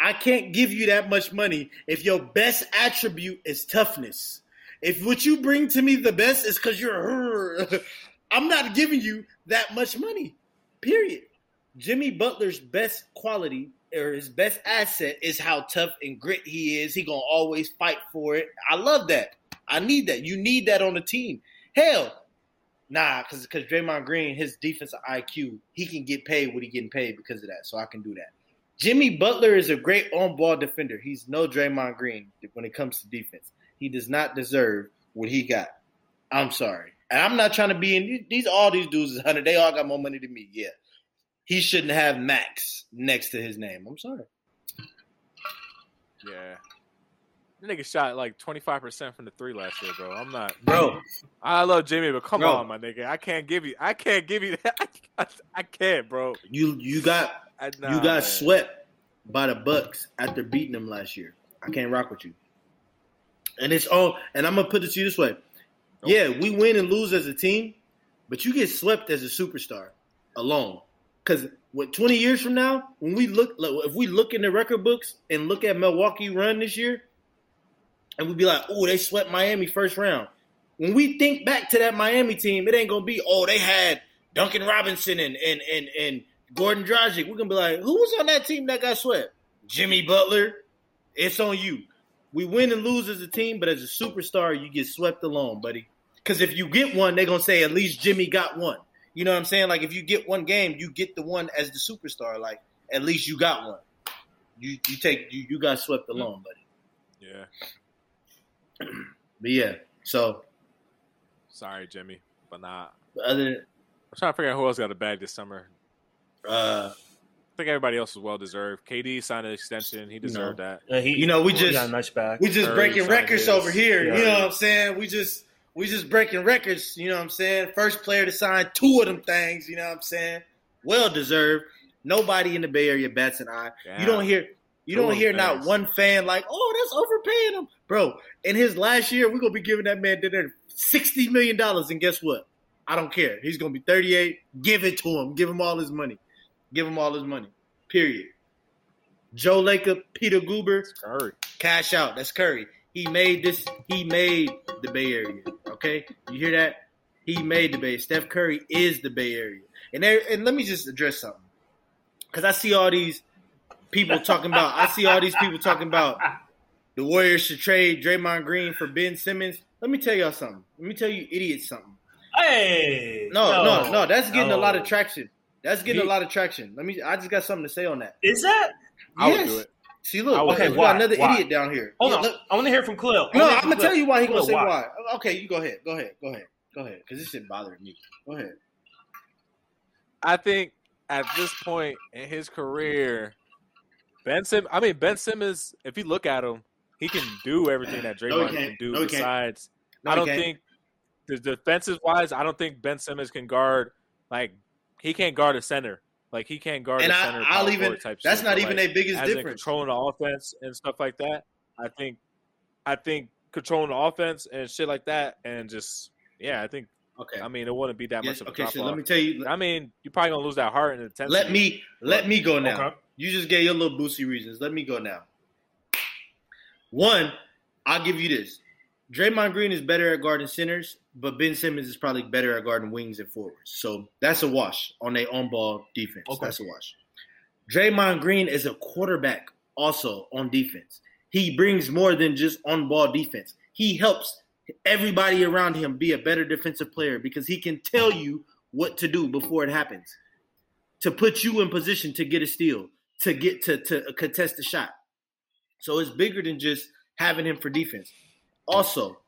I can't give you that much money if your best attribute is toughness. If what you bring to me the best is because you're, <laughs> I'm not giving you that much money. Period. Jimmy Butler's best quality or his best asset is how tough and grit he is. He gonna always fight for it. I love that. I need that. You need that on the team. Hell, Nah, because because Draymond Green, his defensive IQ, he can get paid what he getting paid because of that. So I can do that. Jimmy Butler is a great on ball defender. He's no Draymond Green when it comes to defense. He does not deserve what he got. I'm sorry, and I'm not trying to be in these. All these dudes is hundred. They all got more money than me. Yeah, he shouldn't have Max next to his name. I'm sorry. Yeah. The nigga shot like twenty five percent from the three last year, bro. I'm not, Bro, I love Jimmy, but come Bro. on, my nigga. I can't give you. I can't give you that. <laughs> I, I can't, bro. you you got I, you got man. swept by the Bucks after beating them last year. I can't rock with you. And it's all and I'm gonna put it to you this way. Yeah, we win and lose as a team, but you get swept as a superstar alone. Cause what 20 years from now, when we look if we look in the record books and look at Milwaukee run this year, and we be like, oh, they swept Miami first round. When we think back to that Miami team, it ain't gonna be, oh, they had Duncan Robinson and and and, and Goran Dragic. We're gonna be like, who was on that team that got swept? Jimmy Butler. It's on you. We win and lose as a team, but as a superstar, you get swept alone, buddy. Because if you get one, they're gonna say at least Jimmy got one. You know what I'm saying? Like if you get one game, you get the one as the superstar. Like at least you got one. You you take you you got swept alone, buddy. Yeah. <clears throat> But yeah, so Sorry, Jimmy, but nah. other than I'm trying to figure out who else got a bag this summer. uh, I think everybody else was well deserved. KD signed an extension. He deserved that. Uh, he, You know, we just- got a nice back. we just Curry breaking records his. over here. Yeah. You know what I'm saying? We just we just breaking records. You know what I'm saying? First player to sign two of them things. You know what I'm saying? Well deserved. Nobody in the Bay Area bats an eye. Damn. You don't hear you don't hear not one fan like, oh, that's overpaying him, bro. In his last year, we're gonna be giving that man dinner sixty million dollars, and guess what? I don't care. He's gonna be 38. Give it to him. Give him all his money. Give him all his money. Period. Joe Lacob, Peter Guber, Curry. cash out. That's Curry. He made this. He made the Bay Area. Okay, you hear that? He made the Bay. Steph Curry is the Bay Area. And there, and let me just address something, because I see all these people talking about. I see all these people talking about the Warriors should trade Draymond Green for Ben Simmons. Let me tell y'all something. Let me tell you idiots something. Hey, No, no, no. That's getting a lot of traction. That's getting He- a lot of traction. Let me. I just got something to say on that. Is that? I would Yes. do it. See, look. I Okay, Okay, we got another Why? idiot down here. Hold Yeah, on. look- I want to hear from Khalil. No, I'm gonna tell you why he gonna say why. Okay, you go ahead. Go ahead. Go ahead. Go ahead. Because this shit bothering me. Go ahead. I think at this point in his career, Ben Sim. I mean Ben Simmons. If you look at him, he can do everything that No, Draymond can't. can do. No, besides, No, I don't can't. think the defensive wise. I don't think Ben Simmons can guard like he can't guard a center. Like he can't guard And a I, center. I'll even. type That's shit, not even like, their biggest as in controlling the offense and stuff like that. I think, I think controlling the offense and shit like that, and just yeah, I think. Okay. I mean, it wouldn't be that Yes, much of a okay. drop So off. let me tell you. I mean, you're probably gonna lose that heart and intensity. Let me let me go now. Okay. You just gave your little boosty reasons. Let me go now. One, I'll give you this. Draymond Green is better at guarding centers, but Ben Simmons is probably better at guarding wings and forwards. So that's a wash on their on ball defense. Okay. That's a wash. Draymond Green is a quarterback also on defense. He brings more than just on ball defense. He helps everybody around him be a better defensive player because he can tell you what to do before it happens to put you in position to get a steal, to get to to contest the shot. So it's bigger than just having him for defense. Also,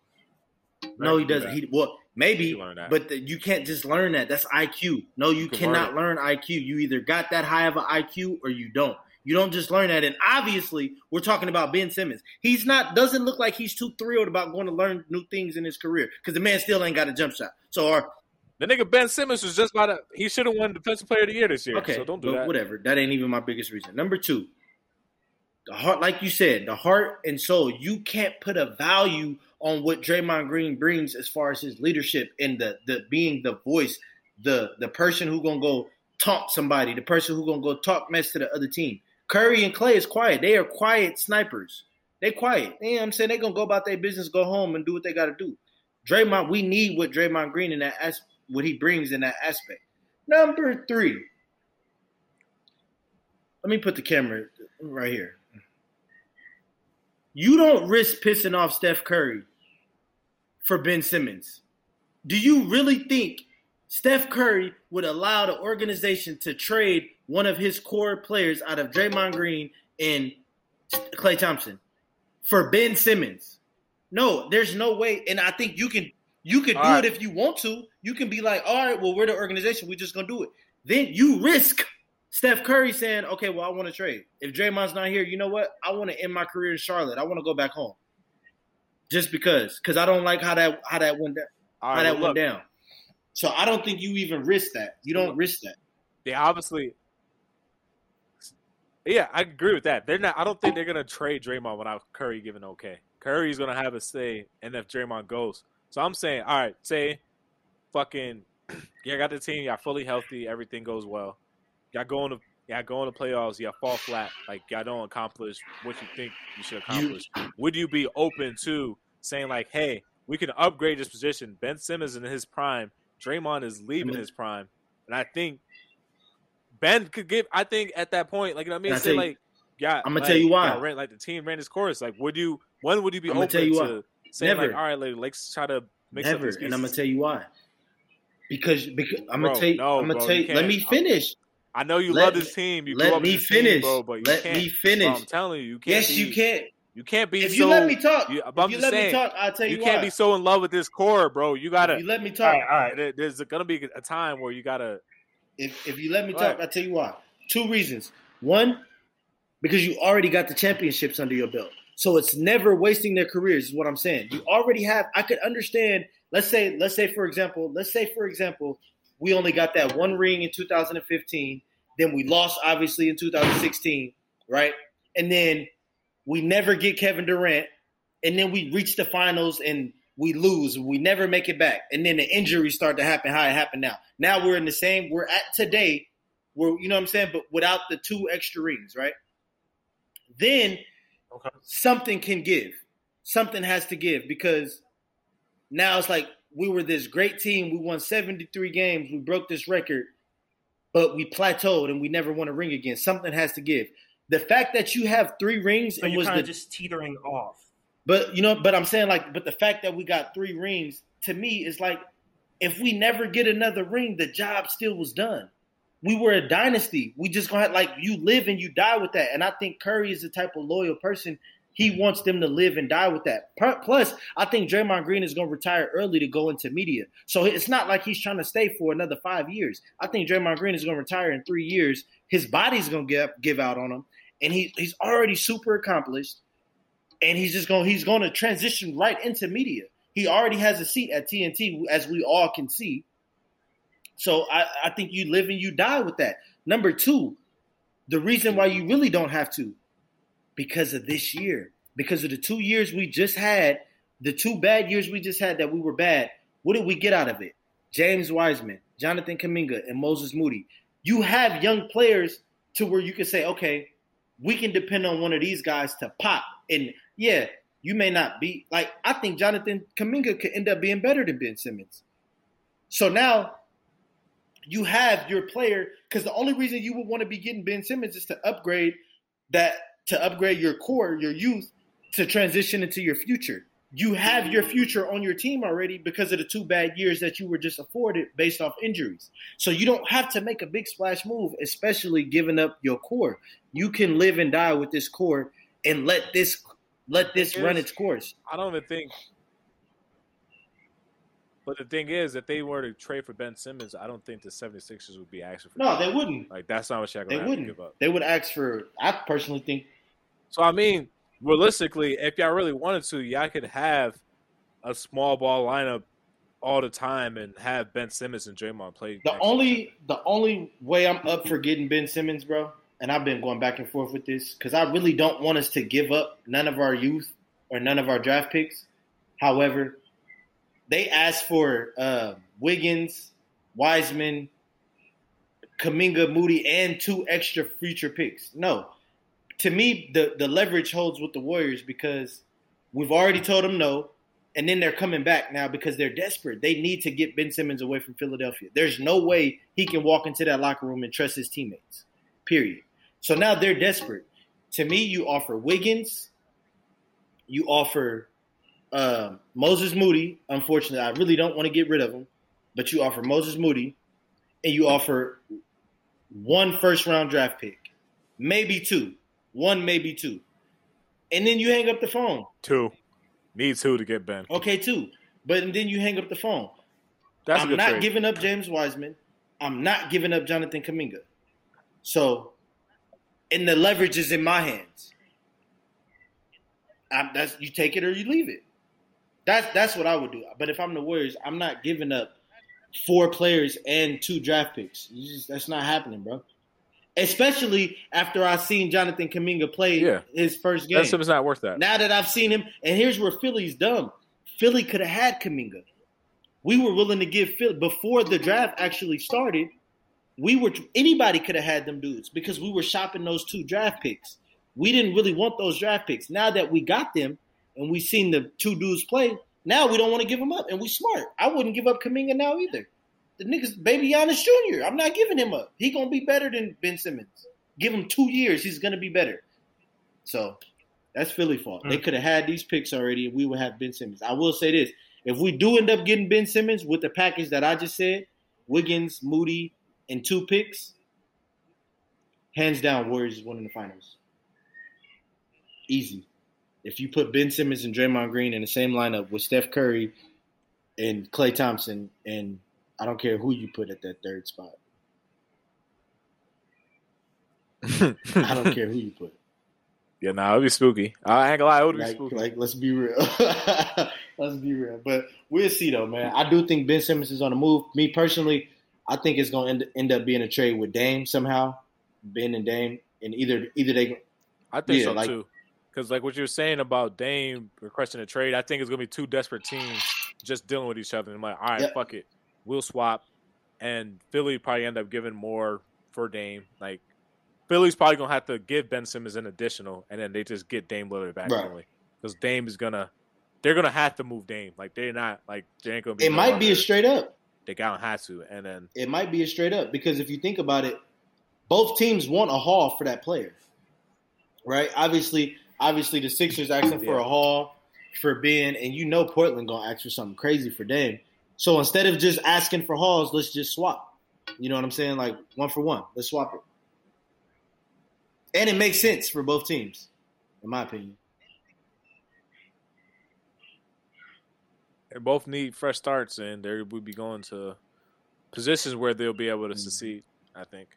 no, he doesn't. He well maybe, You learn that. But the, you can't just learn that. That's IQ. No, you can cannot learn learn IQ. You either got that high of an IQ or you don't. You don't just learn that. And obviously, we're talking about Ben Simmons. He's not doesn't look like he's too thrilled about going to learn new things in his career because the man still ain't got a jump shot. So, our, The nigga Ben Simmons was just about to. He should have won Defensive Player of the Year this year. okay, so don't do but that. whatever. That ain't even my biggest reason. Number two, the heart, like you said, the heart and soul. You can't put a value on what Draymond Green brings as far as his leadership and the the being the voice, the the person who gonna go taunt somebody, the person who gonna go talk mess to the other team. Curry and Klay is quiet. They are quiet snipers. They quiet. You know what I'm saying? They gonna go about their business, go home, and do what they gotta do. Draymond, we need what Draymond Green in that as what he brings in that aspect. Number three. Let me put the camera right here. You don't risk pissing off Steph Curry for Ben Simmons. Do you really think Steph Curry would allow the organization to trade one of his core players out of Draymond Green and Klay Thompson for Ben Simmons? No, there's no way. And I think you can you could do right. it if you want to. You can be like, all right, well, we're the organization. We're just gonna do it. Then you risk Steph Curry saying, okay, well, I want to trade. If Draymond's not here, you know what? I want to end my career in Charlotte. I want to go back home. Just because, because I don't like how that how that went down. All How right, that well, went look, down. So I don't think you even risk that. You don't risk that. they obviously. Yeah, I agree with that. They're not. I don't think they're gonna trade Draymond without Curry giving okay. Curry's gonna have a say, and if Draymond goes, so I'm saying, all right, say, fucking, <clears throat> yeah, got the team, y'all fully healthy, everything goes well, y'all going to, y'all going to playoffs, y'all fall flat, like y'all don't accomplish what you think you should accomplish. Would you be open to saying like, hey, we can upgrade this position? Ben Simmons in his prime, Draymond is leaving Mhm. his prime, and I think Ben could give. I think at that point, like you know what I mean, I'll say you- like, yeah, I'ma like, tell you why. ran, like the team ran his course. Like, would you? When would you be I'ma open tell you to saying Never. like, all right, like, let's try to mix up Never. these And I'm gonna tell you why. Because because I'm Bro, gonna tell you. no, I'm gonna bro, tell you you. Let me finish. I know you Let love this team. You let me this team, bro, but you Let can't. me finish. Bro, I'm telling you, you can't. Yes, be, you can't. You can't be If so. you let me talk, you- if I'm you just let saying, me talk, I'll tell you, you can't be so in love with this core, bro. You gotta. If you let me talk, right, all right. There's gonna be a time where you gotta. if if you let me talk, ahead. I'll tell you why. Two reasons. One, because you already got the championships under your belt. So it's never wasting their careers, is what I'm saying. You already have I could understand, let's say, let's say for example, let's say for example, we only got that one ring in 2015, then we lost obviously in 2016, right? And then we never get Kevin Durant, and then we reach the finals and we lose. We never make it back. And then the injuries start to happen how it happened now. Now we're in the same, we're at today, we're, you know what I'm saying, but without the two extra rings, right? Then Okay. something can give. Something has to give because now it's like we were this great team. We won 73 games. We broke this record, but we plateaued and we never won a ring again. Something has to give. The fact that you have three rings So and you're was kind the of just teetering off. but you know, but I'm saying like, but the fact that we got three rings to me is like, if we never get another ring, the job still was done. We were a dynasty. We just gonna have, like you live and you die with that. And I think Curry is the type of loyal person. He wants them to live and die with that. Plus, I think Draymond Green is gonna retire early to go into media. So it's not like he's trying to stay for another five years. I think Draymond Green is gonna retire in three years. His body's gonna give give out on him, and he, he's already super accomplished and he's just going he's going to transition right into media. He already has a seat at TNT, as we all can see. So I, I think you live and you die with that. Number two, the reason why you really don't have to, because of this year, because of the two years we just had, the two bad years we just had that we were bad. What did we get out of it? James Wiseman, Jonathan Kuminga, and Moses Moody. You have young players to where you can say, okay, we can depend on one of these guys to pop. And yeah, you may not be like I think Jonathan Kuminga could end up being better than Ben Simmons. So now you have your player because the only reason you would want to be getting Ben Simmons is to upgrade that to upgrade your core, your youth to transition into your future. you have your future on your team already because of the two bad years that you were just afforded based off injuries. So you don't have to make a big splash move, especially giving up your core. You can live and die with this core and let this let this run its course. I don't even think. But the thing is, if they were to trade for Ben Simmons, I don't think the 76ers would be asking for. No, they wouldn't. Like that's not what y'all They gonna have to wouldn't. give up. They would ask for. I personally think So I mean, realistically, if y'all really wanted to, y'all could have a small ball lineup all the time and have Ben Simmons and Draymond play. the only the only way I'm up for getting Ben Simmons, bro, and I've been going back and forth with this because I really don't want us to give up none of our youth or none of our draft picks. However, they asked for uh, Wiggins, Wiseman, Kuminga, Moody, and two extra future picks. No, to me, the the leverage holds with the Warriors because we've already told them no, and then they're coming back now because they're desperate. They need to get Ben Simmons away from Philadelphia. There's no way he can walk into that locker room and trust his teammates. Period. So now they're desperate. To me, you offer Wiggins, you offer uh, Moses Moody. Unfortunately, I really don't want to get rid of him, but you offer Moses Moody, and you offer one first round draft pick, maybe two, one maybe two, and then you hang up the phone. two. Need two to get Ben. Okay, two, but then you hang up the phone. That's I'm not trade. giving up James Wiseman. I'm not giving up Jonathan Kuminga. So, and the leverage is in my hands. I, that's you take it or you leave it. That's that's what I would do. But if I'm the Warriors, I'm not giving up four players and two draft picks. You just, that's not happening, bro. Especially after I seen Jonathan Kuminga play Yeah. his first game. Simmons not worth that. Now that I've seen him, and here's where Philly's dumb. Philly could have had Kuminga. We were willing to give Philly before the draft actually started. We were anybody could have had them dudes because we were shopping those two draft picks. We didn't really want those draft picks. Now that we got them and we seen the two dudes play, now we don't want to give them up, and we smart. I wouldn't give up Kuminga now either. The niggas, baby Giannis Jr. I'm not giving him up. He gonna be better than Ben Simmons. Give him two years, he's gonna be better. So that's Philly fault. They hmm. could have had these picks already, and we would have Ben Simmons. I will say this: if we do end up getting Ben Simmons with the package that I just said, Wiggins, Moody, and two picks, hands down, Warriors is winning the finals. Easy. If you put Ben Simmons and Draymond Green in the same lineup with Steph Curry and Klay Thompson, and I don't care who you put at that third spot. I don't care who you put. <laughs> Yeah, nah, it'd be spooky. I ain't gonna lie, it would be Like, spooky. like, let's be real. <laughs> let's be real. But we'll see, though, man. I do think Ben Simmons is on the move. Me personally, I think it's going to end, end up being a trade with Dame somehow. Ben and Dame, and either either they. I think yeah, so like- too. Because like what you were saying about Dame requesting a trade, I think it's gonna be two desperate teams just dealing with each other. And I'm like, all right, Yep. fuck it, we'll swap. And Philly probably end up giving more for Dame. Like Philly's probably gonna have to give Ben Simmons an additional, and then they just get Dame Lillard back Right. Because Dame is gonna, they're gonna have to move Dame. Like they're not like they ain't gonna be. It no might be a straight up. They gotta have to, and then It might be a straight up because if you think about it, both teams want a haul for that player, right? Obviously, obviously the Sixers asking <coughs> for a haul for Ben, and you know Portland gonna ask for something crazy for Dame. So instead of just asking for hauls, let's just swap. You know what I'm saying? Like one for one, let's swap it, and it makes sense for both teams, in my opinion. they both need fresh starts, and they would be going to positions where they'll be able to Mm. succeed. I think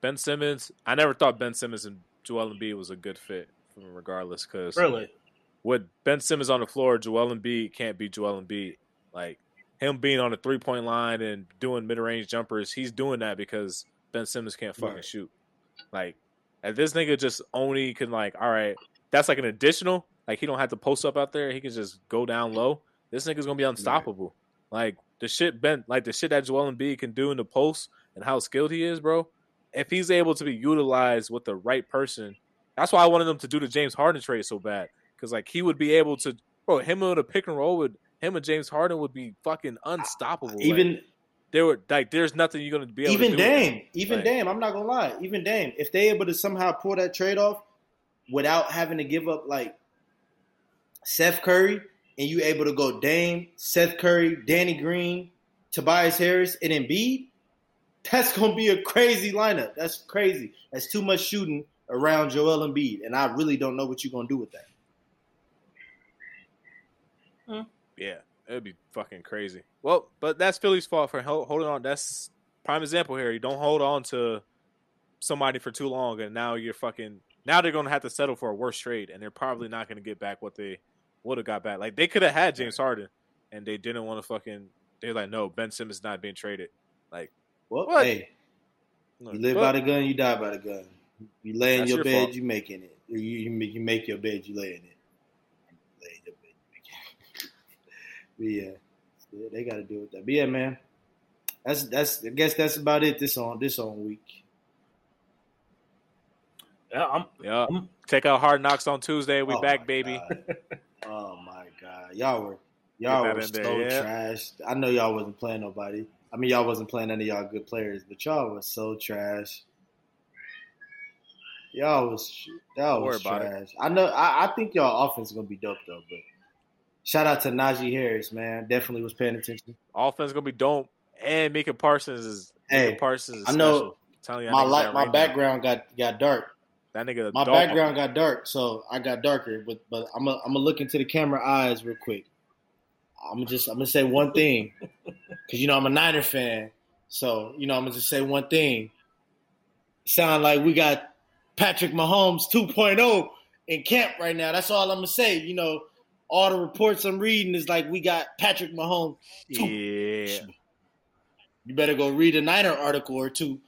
Ben Simmons. I never thought Ben Simmons and Joel Embiid was a good fit, regardless, because Really? with Ben Simmons on the floor, Joel Embiid can't be Joel Embiid. Like him being on the three point line and doing mid range jumpers, he's doing that because Ben Simmons can't fucking Right. shoot. Like, if this nigga just only can like, all right, that's like an additional. Like he don't have to post up out there. He can just go down low. This nigga's gonna be unstoppable. Like the shit Ben, like the shit that Joel Embiid can do in the post and how skilled he is, bro. If he's able to be utilized with the right person, that's why I wanted them to do the James Harden trade so bad because like he would be able to, bro. Him with a pick and roll with him and James Harden would be fucking unstoppable. Like, Even there were like there's nothing you're gonna be able even to do. with Dame, him. even Like- Dame, I'm not gonna lie, even Dame, if they able to somehow pull that trade off without having to give up like Seth Curry and you able to go Dame, Seth Curry, Danny Green, Tobias Harris, and Embiid, that's gonna be a crazy lineup. That's crazy. That's too much shooting around Joel Embiid, and I really don't know what you're gonna do with that. Hmm. Yeah, it'd be fucking crazy. Well, but that's Philly's fault for holding on. That's prime example here. You don't hold on to somebody for too long, and now you're fucking. Now they're gonna have to settle for a worse trade, and they're probably not gonna get back what they would have got back. Like they could have had James Harden, and they didn't want to fucking. They're like, no, Ben Simmons not being traded. Like, Well, What? hey, no, you live but- by the gun, you die by the gun. You lay in your, your bed, fault. you making it. You, you, make- you make your bed, you lay in it. Lay in your bed, you make it. But yeah, yeah, they got to deal with that. But yeah, man, that's that's. I guess that's about it. This on this on week. Yeah, I'm, Yeah, I'm check out Hard Knocks on Tuesday. We Oh back, baby. God. <laughs> oh my god, y'all were y'all were so there, yeah. trash. I know y'all wasn't playing nobody. I mean, y'all wasn't playing any of y'all good players, but y'all was so trash. Y'all was y'all Don't was about it. trash. I know. I, I think y'all offense is gonna be dope though. But shout out to Najee Harris, man. Definitely was paying attention. Offense gonna be dope, and Micah Parsons is. Hey, Micah Parsons is I know telling you, My light, my right now. background got got dark. That nigga, My background got dark, so I got darker. But but I'm gonna I'm gonna look into the camera eyes real quick. I'm just I'm gonna say one thing because you know I'm a Niner fan, so you know I'm gonna just say one thing. Sound like we got Patrick Mahomes 2.0 in camp right now. That's all I'm gonna say. You know, all the reports I'm reading is like we got Patrick Mahomes. Yeah. You better go read a Niner article or two.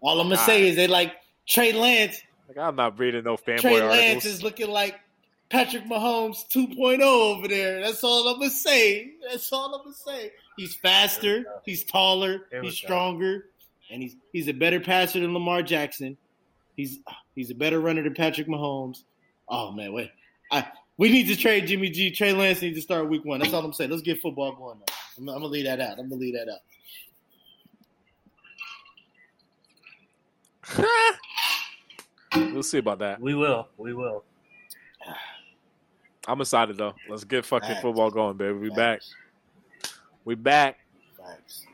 All I'm gonna All say right. is they like Trey Lance Like I'm not reading no fanboy articles. Trey articles. Lance is looking like Patrick Mahomes 2.0 over there. That's all I'm gonna say. That's all I'm gonna say. He's faster, he's taller, he's go. stronger, and he's he's a better passer than Lamar Jackson. He's he's a better runner than Patrick Mahomes. Oh man, wait. I we need to trade Jimmy G. Trey Lance needs to start week one. That's all I'm saying. Let's get football going. Now. I'm, I'm gonna leave that out. I'm gonna leave that out. <laughs> we'll see about that. we will, we will. I'm excited though. Let's get fucking Facts. football going, baby. We back. We back. Facts.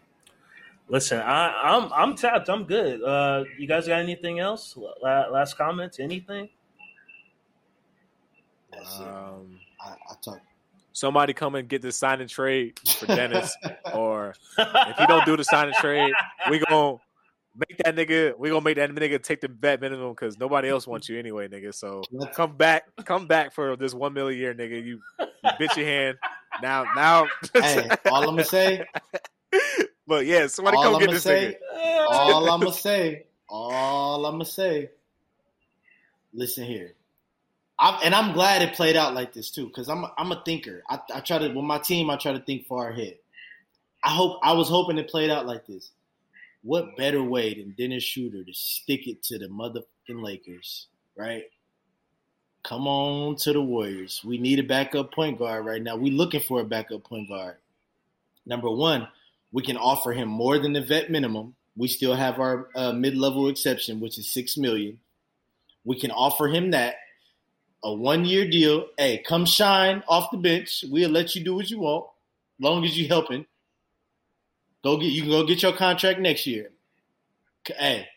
Listen, I, I'm I'm tapped. I'm good. Uh, you guys got anything else? La- last comments? Anything? That's it. Um, I, I talk. somebody come and get this sign and trade for Dennis, <laughs> or if he don't do the sign and trade, we gonna make that nigga. We gonna make that nigga take the vet minimum because nobody else wants you anyway, nigga. So come back, come back for this one million year, nigga. You, you bitch your hand. Now, now. hey, all I'm gonna say, <laughs> but yeah, somebody all come I'm get this say, nigga. all I'm gonna say, all I'm gonna say. Listen here, I'm, and I'm glad it played out like this too, because I'm a, I'm a thinker. I, I try to with my team, I try to think far ahead. I hope I was hoping it played out like this. What better way than Dennis Schröder to stick it to the motherfucking Lakers, right? Come on to the Warriors. We need a backup point guard right now. We're looking for a backup point guard. Number one, we can offer him more than the vet minimum. We still have our uh, mid-level exception, which is six million. We can offer him that a one-year deal. Hey, come shine off the bench. We'll let you do what you want, long as you helping. Go get you can go get your contract next year. Hey,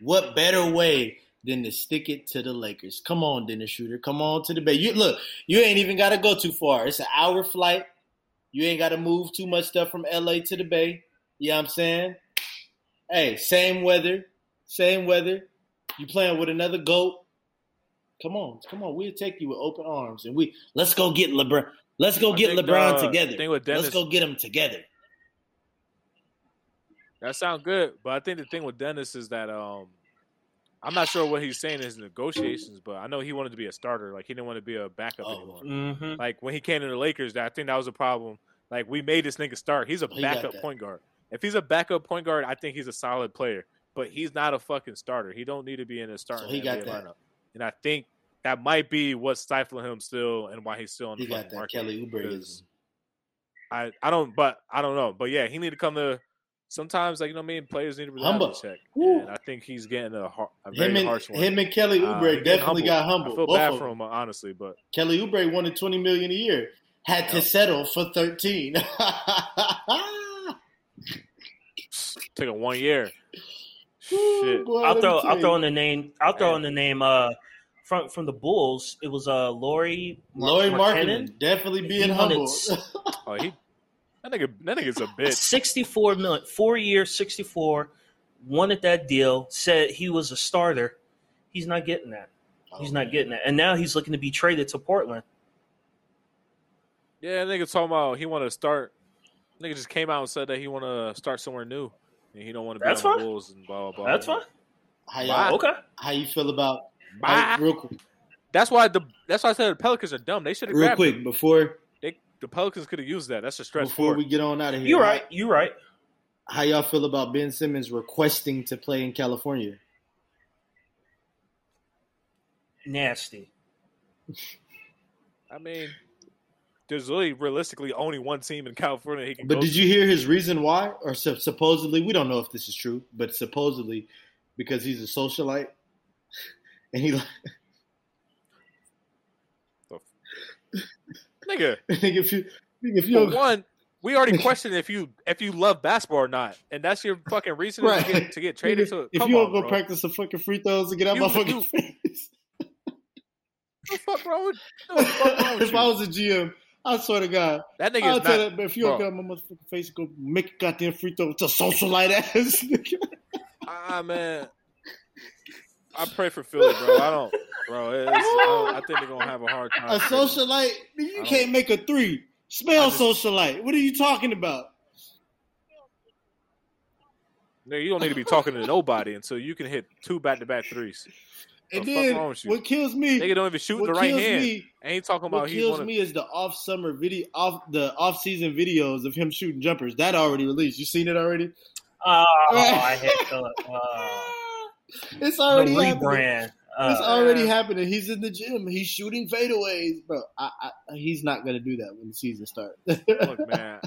what better way than to stick it to the Lakers? Come on, Dennis Schröder. Come on to the Bay. You look, you ain't even got to go too far. It's an hour flight. You ain't got to move too much stuff from LA to the Bay. You know what I'm saying? Hey, same weather, same weather. You playing with another goat. Come on, come on. We'll take you with open arms, and we let's go get LeBron. Let's go I get think, LeBron uh, together. thing with Let's go get them together. That sounds good, but I think the thing with Dennis is that um, I'm not sure what he's saying in his negotiations, but I know he wanted to be a starter. Like he didn't want to be a backup Oh. anymore. Mm-hmm. Like when he came to the Lakers, I think that was a problem. Like we made this nigga start. He's a He backup that. point guard. If he's a backup point guard, I think he's a solid player. But he's not a fucking starter. He don't need to be in a starting So he got that. lineup. And I think that might be what's stifling him still, and why he's still on the He got fucking that market. Kelly 'cause Oubreism. I, I don't, but I don't know. But yeah, he need to come to sometimes like you know what I mean. Players need to Humble. reality check, Woo. and I think he's getting a, har- a very Him and harsh one. him and Kelly Uh, Oubre he's getting definitely got humble. I feel both bad for him, honestly, but Kelly Oubre wanted twenty million a year. Had to settle for thirteen. <laughs> took a one year. Ooh, Shit. boy, I'll throw I'll throw in the name I'll throw in the name uh from from the Bulls. It was uh Lauri Mar- Lauri Markkanen. Markkinen definitely being He humble. <laughs> Oh, he that nigga that nigga's a bitch. 64 million, four years, 64, wanted that deal, said he was a starter. He's not getting that. He's not getting that. And now he's looking to be traded to Portland. Yeah, nigga talking about he want to start. Nigga just came out and said that he want to start somewhere new, and he don't want to be That's on fine. the Bulls and blah blah blah. That's fine. How, y'all, Okay. how you feel about Bye. how- real quick? That's why the that's why I said the Pelicans are dumb. They should have Real quick him. before They, the Pelicans could have used that. That's a stretch before four. we get on out of here. You're right. You're right. How y'all feel about Ben Simmons requesting to play in California? Nasty. I mean, there's really realistically only one team in California he can But go did to. you hear his reason why? Or sup- supposedly, we don't know if this is true, but supposedly because he's a socialite, and he like. Nigga, <laughs> nigga, if you if for you one, we already questioned if you if you love basketball or not, and that's your fucking reason Right. to, get, to get traded. if, to if you on, don't go bro. practice some fucking free throws and get out You- my fucking you- face. What the fuck wrong with, what the fuck wrong with if I was a GM, I swear to God, that nigga I'll is tell not. that. But if you don't bro. get out my motherfucking face, go make a goddamn free throw. It's a socialite ass. <laughs> nigga. Ah man, I pray for Philly, bro. I don't, bro. It's, I, don't- I think they're gonna have a hard time. a socialite, you can't make a three. Spell just- socialite. What are you talking about? No, you don't need to be talking to nobody until you can hit two back to back threes. And The then wrong with you? what kills me? Nigga don't even shoot what the right hand. me and he talking about What he's kills one of me is the off summer video, off the off season videos of him shooting jumpers. That already released. You seen it already? Ah, oh, I hate Philip. Oh. Ah. <laughs> It's The already happening. rebrand. It's Uh, already happening. He's in the gym. He's shooting fadeaways, bro. I, I, he's not gonna do that when the season starts. look, <laughs> man.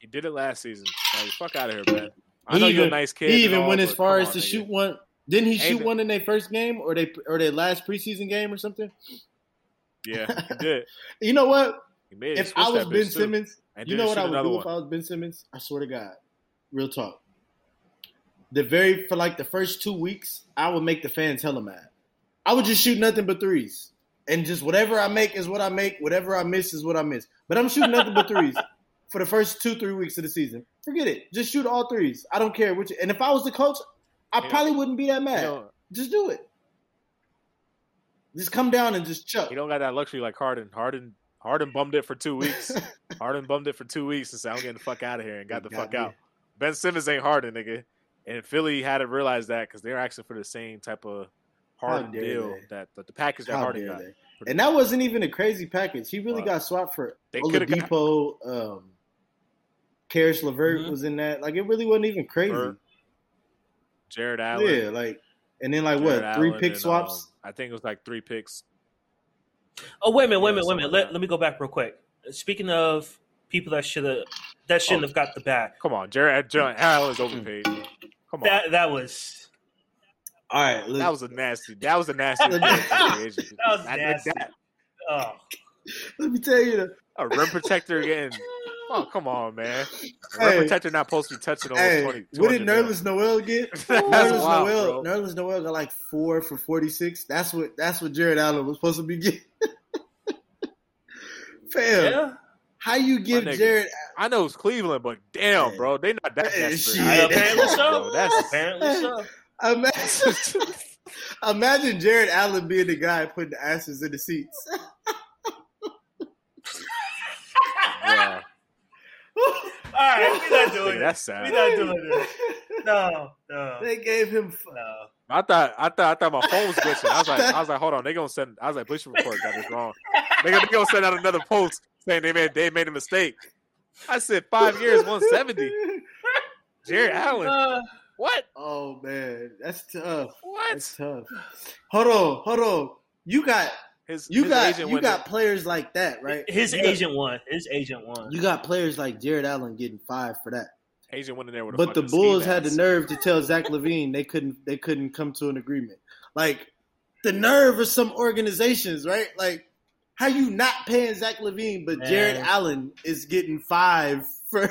He did it last season. Like, fuck out of here, man. I He know you're a nice kid. he even all, went as far as on, to nigga. shoot one. Didn't he Ain't shoot been- one in their first game or they or their last preseason game or something? Yeah, <laughs> he did. You know what? He made. If I was Ben Simmons, you know what I would do one. if I was Ben Simmons? I swear to God, real talk. The very for like the first two weeks, I would make the fans hella mad. I would just shoot nothing but threes, and just whatever I make is what I make. Whatever I miss is what I miss. But I'm shooting nothing but threes <laughs> for the first two three weeks of the season. Forget it. Just shoot all threes. I don't care which. And if I was the coach, I probably wouldn't be that mad. Just do it. Just come down and just chuck. You don't got that luxury like Harden. Harden, Harden bummed it for two weeks. <laughs> Harden bummed it for two weeks and said, "I'm getting the fuck out of here," and got the God fuck damn. out. Ben Simmons ain't Harden, nigga. And Philly had to realize that because they're asking for the same type of hard deal they? that, that the package that How Harden got. they? And that wasn't even a crazy package. He really Wow. got swapped for They coulda got- Um, Caris LeVert Mhm. was in that. Like it really wasn't even crazy. Levert, Jarrett Allen. Yeah, like and then like Jarrett what three Allen pick and, swaps? um, I think it was like three picks. Oh wait a minute, wait a minute, wait a minute. Let, let me go back real quick. Speaking of people that should have that shouldn't Oh. have got the back. Come on, Jarrett, Jarrett Allen is overpaid. Come on, That that was All right, that was a nasty. That was a nasty. That free agent. <laughs> That was nasty. that. oh let me tell you. The, A rim protector getting. Oh come on, man. A Hey. rim protector not supposed to be touching almost hey, 20. what did 200 mil. Nerlens Noel get? <laughs> That's Nerlens wild, Noel, bro. Nerlens Noel got like four for forty six. That's what that's what Jarrett Allen was supposed to be getting. <laughs> Fam, yeah. How you give. Jarrett? I know it's Cleveland, but damn, bro, they not that desperate. shit. apparently so. Bro, that's <laughs> Apparently so. Imagine, <laughs> imagine Jarrett Allen being the guy putting the asses in the seats. yeah. All right, we're not doing <laughs> Nigga, it. that's We're sad. not doing this. No, no, They gave him. f- no. I thought I thought I thought my phone was glitching. I was like, I was like, hold on, they gonna send. I was like, Bleacher Report got this wrong. They gonna, they gonna send out another post saying they made they made a mistake. I said five years, one seventy. <laughs> Jarrett Allen, Uh, what? Oh man, that's tough. What? That's tough. Hold on, hold on. You got his You his got agent you got in- players like that, right? His You got- agent won. His agent won. You got players like Jarrett Allen getting five for that. agent went in there with a But the Bulls had the nerve to tell Zach LaVine they couldn't they couldn't come to an agreement. Like the nerve of some organizations, right? Like how you not paying Zach LaVine, but Man. Jarrett Allen is getting five for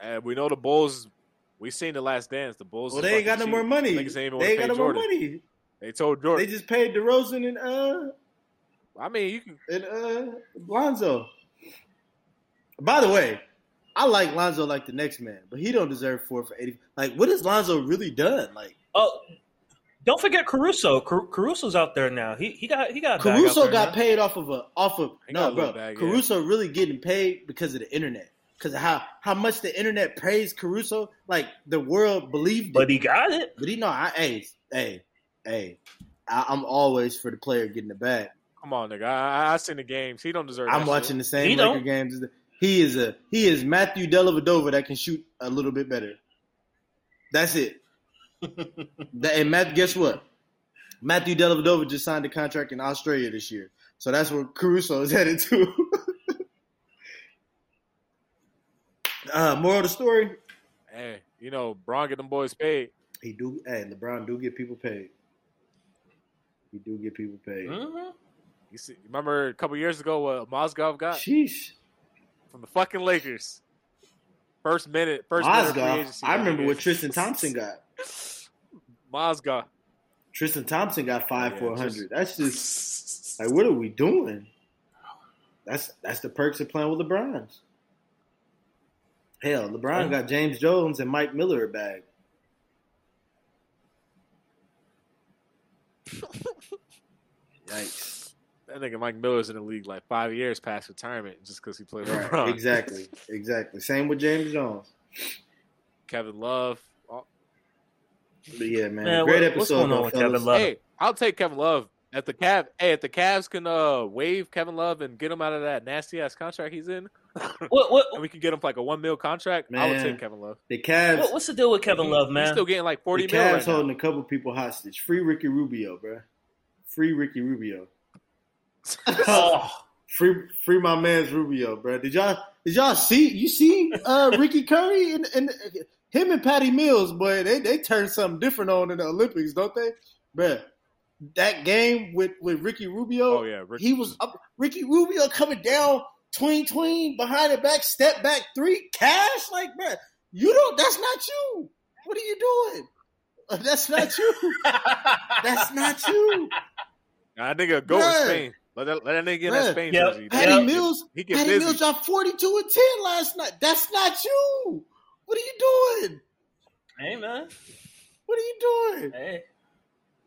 And we know the Bulls. We seen the last dance. The Bulls. Well they ain't got no fucking more money. Niggas ain't even They ain't got wanna no pay more Jordan. money. They told Jordan. They just paid DeRozan and uh I mean, you can. and uh Lonzo. By the way, I like Lonzo like the next man, but he don't deserve four for eighty. Like, what has Lonzo really done? Like Oh, don't forget Caruso. Car- Caruso's out there now. He he got he got a bag out Caruso there got now. paid off of a off of He no, little bro. bag, yeah. Caruso really getting paid because of the internet. Because of how how much the internet praised Caruso, like the world believed it. but he got it. But he know, I hey hey hey, I, I'm always for the player getting the bag. Come on, nigga. I, I, I seen the games. He don't deserve. It. I'm that watching Shit. the same He Laker don't. games. as the- He is a he is Matthew Dellavedova that can shoot a little bit better. That's it. And Matt, guess what? Matthew Dellavedova just signed a contract in Australia this year, so that's where Caruso is headed to. <laughs> uh, moral of the story: Hey, you know, Bron get them boys paid. He do. and Hey, LeBron do get people paid. He do get people paid. Mhm. You see, remember a couple years ago what Mozgov got Sheesh. from the fucking Lakers? First minute, first minute Mozgov. agency. I remember what Tristan <laughs> Thompson got. Mozgov. Tristan Thompson got five Yeah, for a just- hundred. That's just like, what are we doing? That's that's the perks of playing with LeBron's. Hell, LeBron Yeah. got James Jones and Mike Miller a bag. <laughs> Yikes! That nigga Mike Miller's in the league like five years past retirement just because he played with Right, LeBron. exactly, exactly. Same with James Jones. Kevin Love. But yeah, man, Man, great what- what's episode. going on though, with. Kevin Love? Hey, I'll take Kevin Love at the Cav. Hey, if the Cavs can uh waive Kevin Love and get him out of that nasty ass contract he's in, <laughs> What what and we can get him for like a one mil contract, I would take Kevin Love. The Cavs, what- what's the deal with Kevin He- Love, He's man? still getting like forty the mil Cavs right now. holding a couple people hostage. Free Ricky Rubio, bro. Free Ricky Rubio. oh, <laughs> <laughs> Free, free my man's Rubio, bro. Did y'all, did y'all see? You see, uh, Ricky Curry and, and him and Patty Mills, boy, they they turned something different on in the Olympics, don't they, bro? That game with with Ricky Rubio, Oh yeah, Rick, he was up. Ricky Rubio coming down, tween tween behind the back, step back three, cash, like, bro, you don't. That's not you. What are you doing? Uh, That's not you. <laughs> That's not you. Nah, that nigga go to Spain. Let that, let that nigga get Bruh. that Spain Yep. jersey. Patty Yeah. Mills, He get Patty busy. Mills dropped 42 and 10 last night. That's not you. What are you doing? hey man, What are you doing? hey.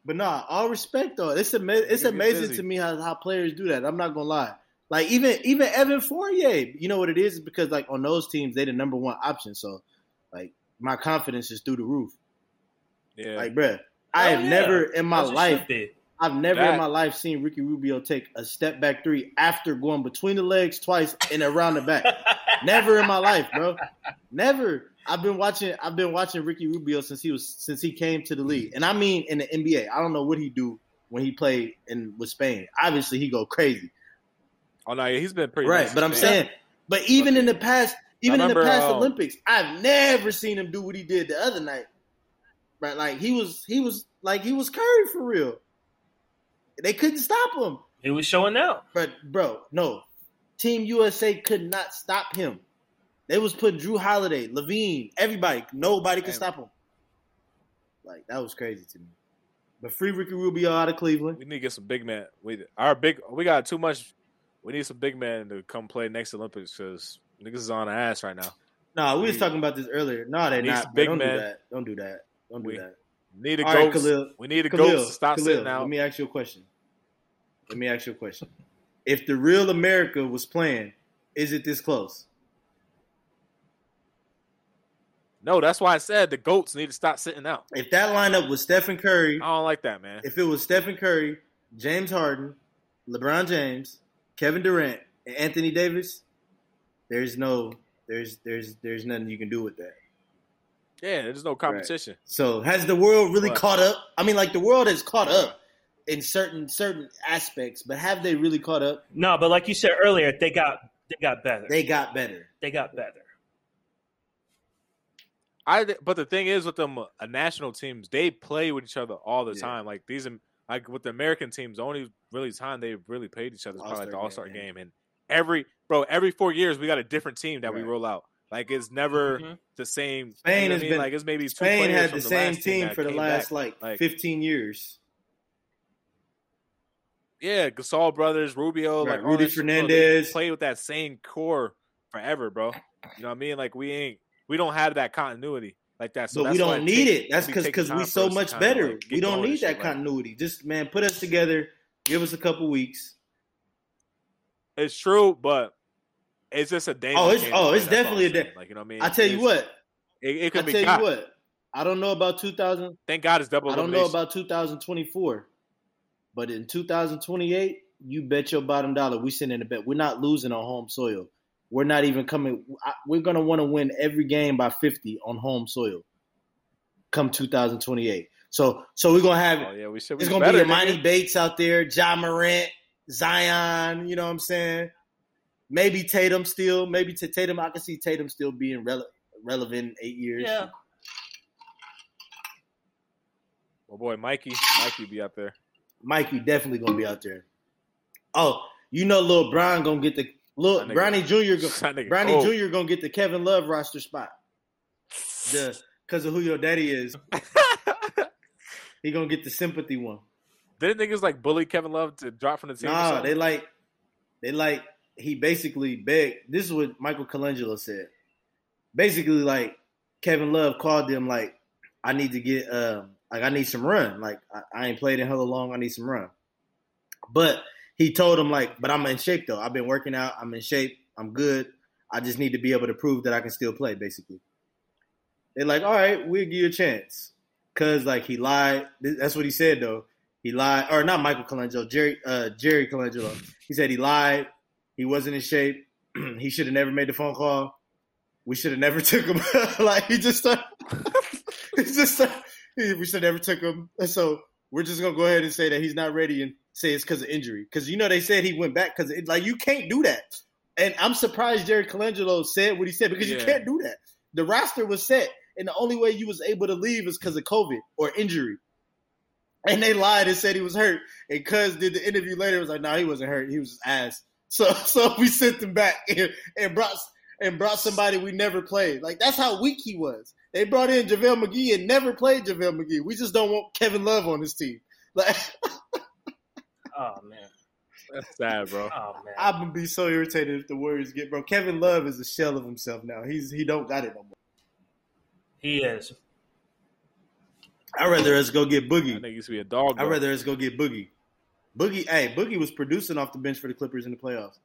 But nah, all respect though. It's ama- it's amazing busy. to me how, how players do that. I'm not gonna lie. Like even even Evan Fournier, you know what it is? It's because like on those teams, they the number one option. So like my confidence is through the roof. Yeah, Like, bruh, oh, I Oh, have yeah. never in my As it life. I've never That- in my life seen Ricky Rubio take a step back three after going between the legs twice and around the back. <laughs> Never in my life, bro. Never. I've been watching. I've been watching Ricky Rubio since he was since he came to the league, and I mean in the NBA. I don't know what he do when he played in with Spain. Obviously, he go crazy, oh no, yeah, he's been pretty right? nice But I'm Spain. saying, but even in the past, even in the past um, Olympics, I've never seen him do what he did the other night. Right? Like he was, he was like he was Curry for real. They couldn't stop him. he was showing out. But bro, no. Team USA could not stop him. They was putting Jrue Holiday, LaVine, everybody. Nobody could stop him. Like that was crazy to me. But free Ricky Rubio out of Cleveland. we need to get some big man. We our big we got too much. We need some big man to come play next Olympics because niggas is on the ass right now. Nah, we was talking about this earlier. No, they not. big Don't men. do that. Don't do that. Don't do that. We- that. Need a All right, ghost. Khalil. we need a Khalil, ghost to stop Khalil, sitting out. Let me ask you a question. Let me ask you a question. If the real America was playing, is it this close? No, that's why I said the goats need to stop sitting out. If that lineup was Stephen Curry, I don't like that, man. if it was Stephen Curry, James Harden, LeBron James, Kevin Durant, and Anthony Davis, there's no there's there's there's nothing you can do with that. Yeah, there's no competition. So has the world really What? caught up? I mean, like the world has caught up. in certain certain aspects, but have they really caught up? No, but like you said earlier, they got they got better. They got better. they got better. I but the thing is with them uh, national teams, they play with each other all the Yeah. time. Like these, like with the American teams, the only really time they really played each other is probably like the All-Star game, game. And every bro, every four years we got a different team that we roll out. Like it's never Mhm. the same. Spain you know has I mean? been- like it's maybe two Spain had from the same team for the last back. like, Like- 15 years. Yeah, Gasol brothers, Rubio, Right, like Rudy that bro, they Fernandez. play with that same core forever, bro. You know what I mean? Like we ain't, we don't have that continuity like that. So but we don't need takes- it. That's because because we so much better. like, we don't need that continuity. Just man, put us together. Give us a couple weeks. It's true, but it's just a dangerous. Oh, it's- oh, it's definitely a da- like you know what I mean. I tell you what. it, it I could be. tell got. you what. I don't know about 2000. Thank God it's double. I don't know about 2024, but in 2028, you bet your bottom dollar we sitting in the bet. We're not losing on home soil. We're not even coming. We're gonna want to win every game by 50 on home soil. Come 2028. So so we're gonna have Oh yeah, we should. it's gonna better, be Emoni nigga. Bates out there, Ja Morant, Zion. You know what I'm saying? Maybe Tatum still. Maybe to Tatum, I can see Tatum still being rele- relevant in eight years. Yeah. My boy Mikey, Mikey be out there. Mikey definitely gonna be out there. Oh, you know, little Brian gonna get the nigga- Bronny Jr. Go, Bronny. Jr. gonna get the Kevin Love roster spot. The because of who your daddy is, <laughs> he gonna get the sympathy one. Didn't niggas like bully Kevin Love to drop from the team? Nah, they like they like he basically begged. This is what Michael Colangelo said. Basically, like Kevin Love called them like, I need to get um like I need some run. Like I, I ain't played in hella long. I need some run. But he told him like, but I'm in shape though. I've been working out. I'm in shape. I'm good. I just need to be able to prove that I can still play. Basically, they're like, all right, we'll give you a chance. Cause like he lied. That's what he said though. He lied, or not Michael Colangelo, Jerry uh, Jerry Colangelo. He said he lied. He wasn't in shape. <clears throat> he should have never made the phone call. We should have <laughs> <laughs> <laughs> never took him. like he just started, he just started, we should have never took him. So we're just gonna go ahead and say that he's not ready and say it's because of injury. Because you know they said he went back because like you can't do that. And I'm surprised Jerry Colangelo said what he said because you can't do that. The roster was set, and the only way you was able to leave is because of COVID or injury. And they lied and said he was hurt. And Cuz did the interview later. Was like, no, he wasn't hurt. He was just ass. <laughs> So so we sent him back and, and brought and brought somebody we never played. Like that's how weak he was. They brought in JaVale McGee and never played JaVale McGee. We just don't want Kevin Love on this team. Like <laughs> Oh man. That's sad, bro. Oh man. I'm gonna be so irritated if the Warriors get bro. Kevin Love is a shell of himself now. He's he don't got it no more. he is. I'd rather us go get That Boogie. nigga used to be a dog. I'd rather us go get Boogie. Boogie, hey, Boogie was producing off the bench for the Clippers in the playoffs.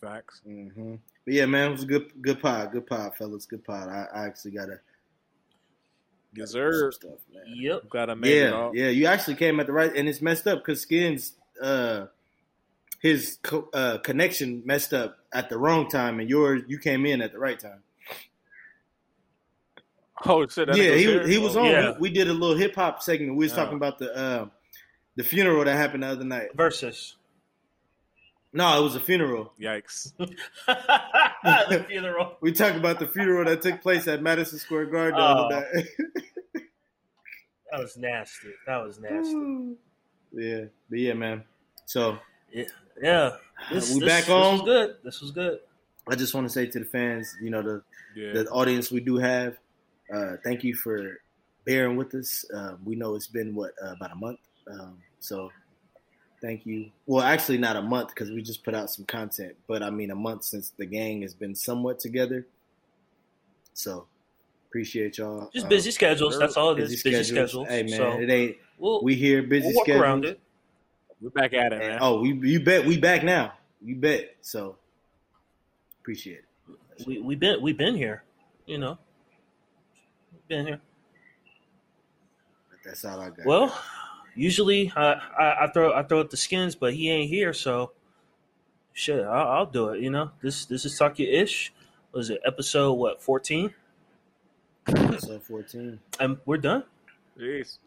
Facts. Mm-hmm. But yeah, man, it was a good, good pod, good pod, fellas, good pod. I, I actually gotta Deserve. some stuff, man. Yep. Glad I made it. Yeah, All. yeah, you actually came at the right, and it's messed up because Skins, uh, his co- uh, connection messed up at the wrong time, and yours, you came in at the right time. Oh shit. That yeah, he here? was he was Oh, on. Yeah. We, we did a little hip hop segment. We was Oh. talking about the uh, the funeral that happened the other night. Verzuz. No, it was a funeral. Yikes. <laughs> the funeral. We talked about the funeral that took place at Madison Square Garden Oh. night. <laughs> That was nasty. That was nasty. <sighs> yeah, but yeah, man. So Yeah. <sighs> This, We this, back this on? was good. This was good. I just want to say to the fans, you know, the Yeah. the audience we do have, uh, thank you for bearing with us. Um, we know it's been what uh, about a month, um, so thank you. Well, actually, not a month because we just put out some content, but I mean a month since the gang has been somewhat together. So appreciate y'all. Just Um, busy schedules. That's all it is. Busy schedules. Hey man, so it ain't. we'll, We here busy we'll schedules. around it. We're back at it, man. Oh, we you bet we back now. You bet. So appreciate it. We we been we been here. You know. Been here. That's all I got. Well, usually I, I, I throw I throw out the skins, but he ain't here, so shit, I'll, I'll do it. You know, this this is Taki Ish. Was it episode what fourteen? episode fourteen. And we're done. Jeez.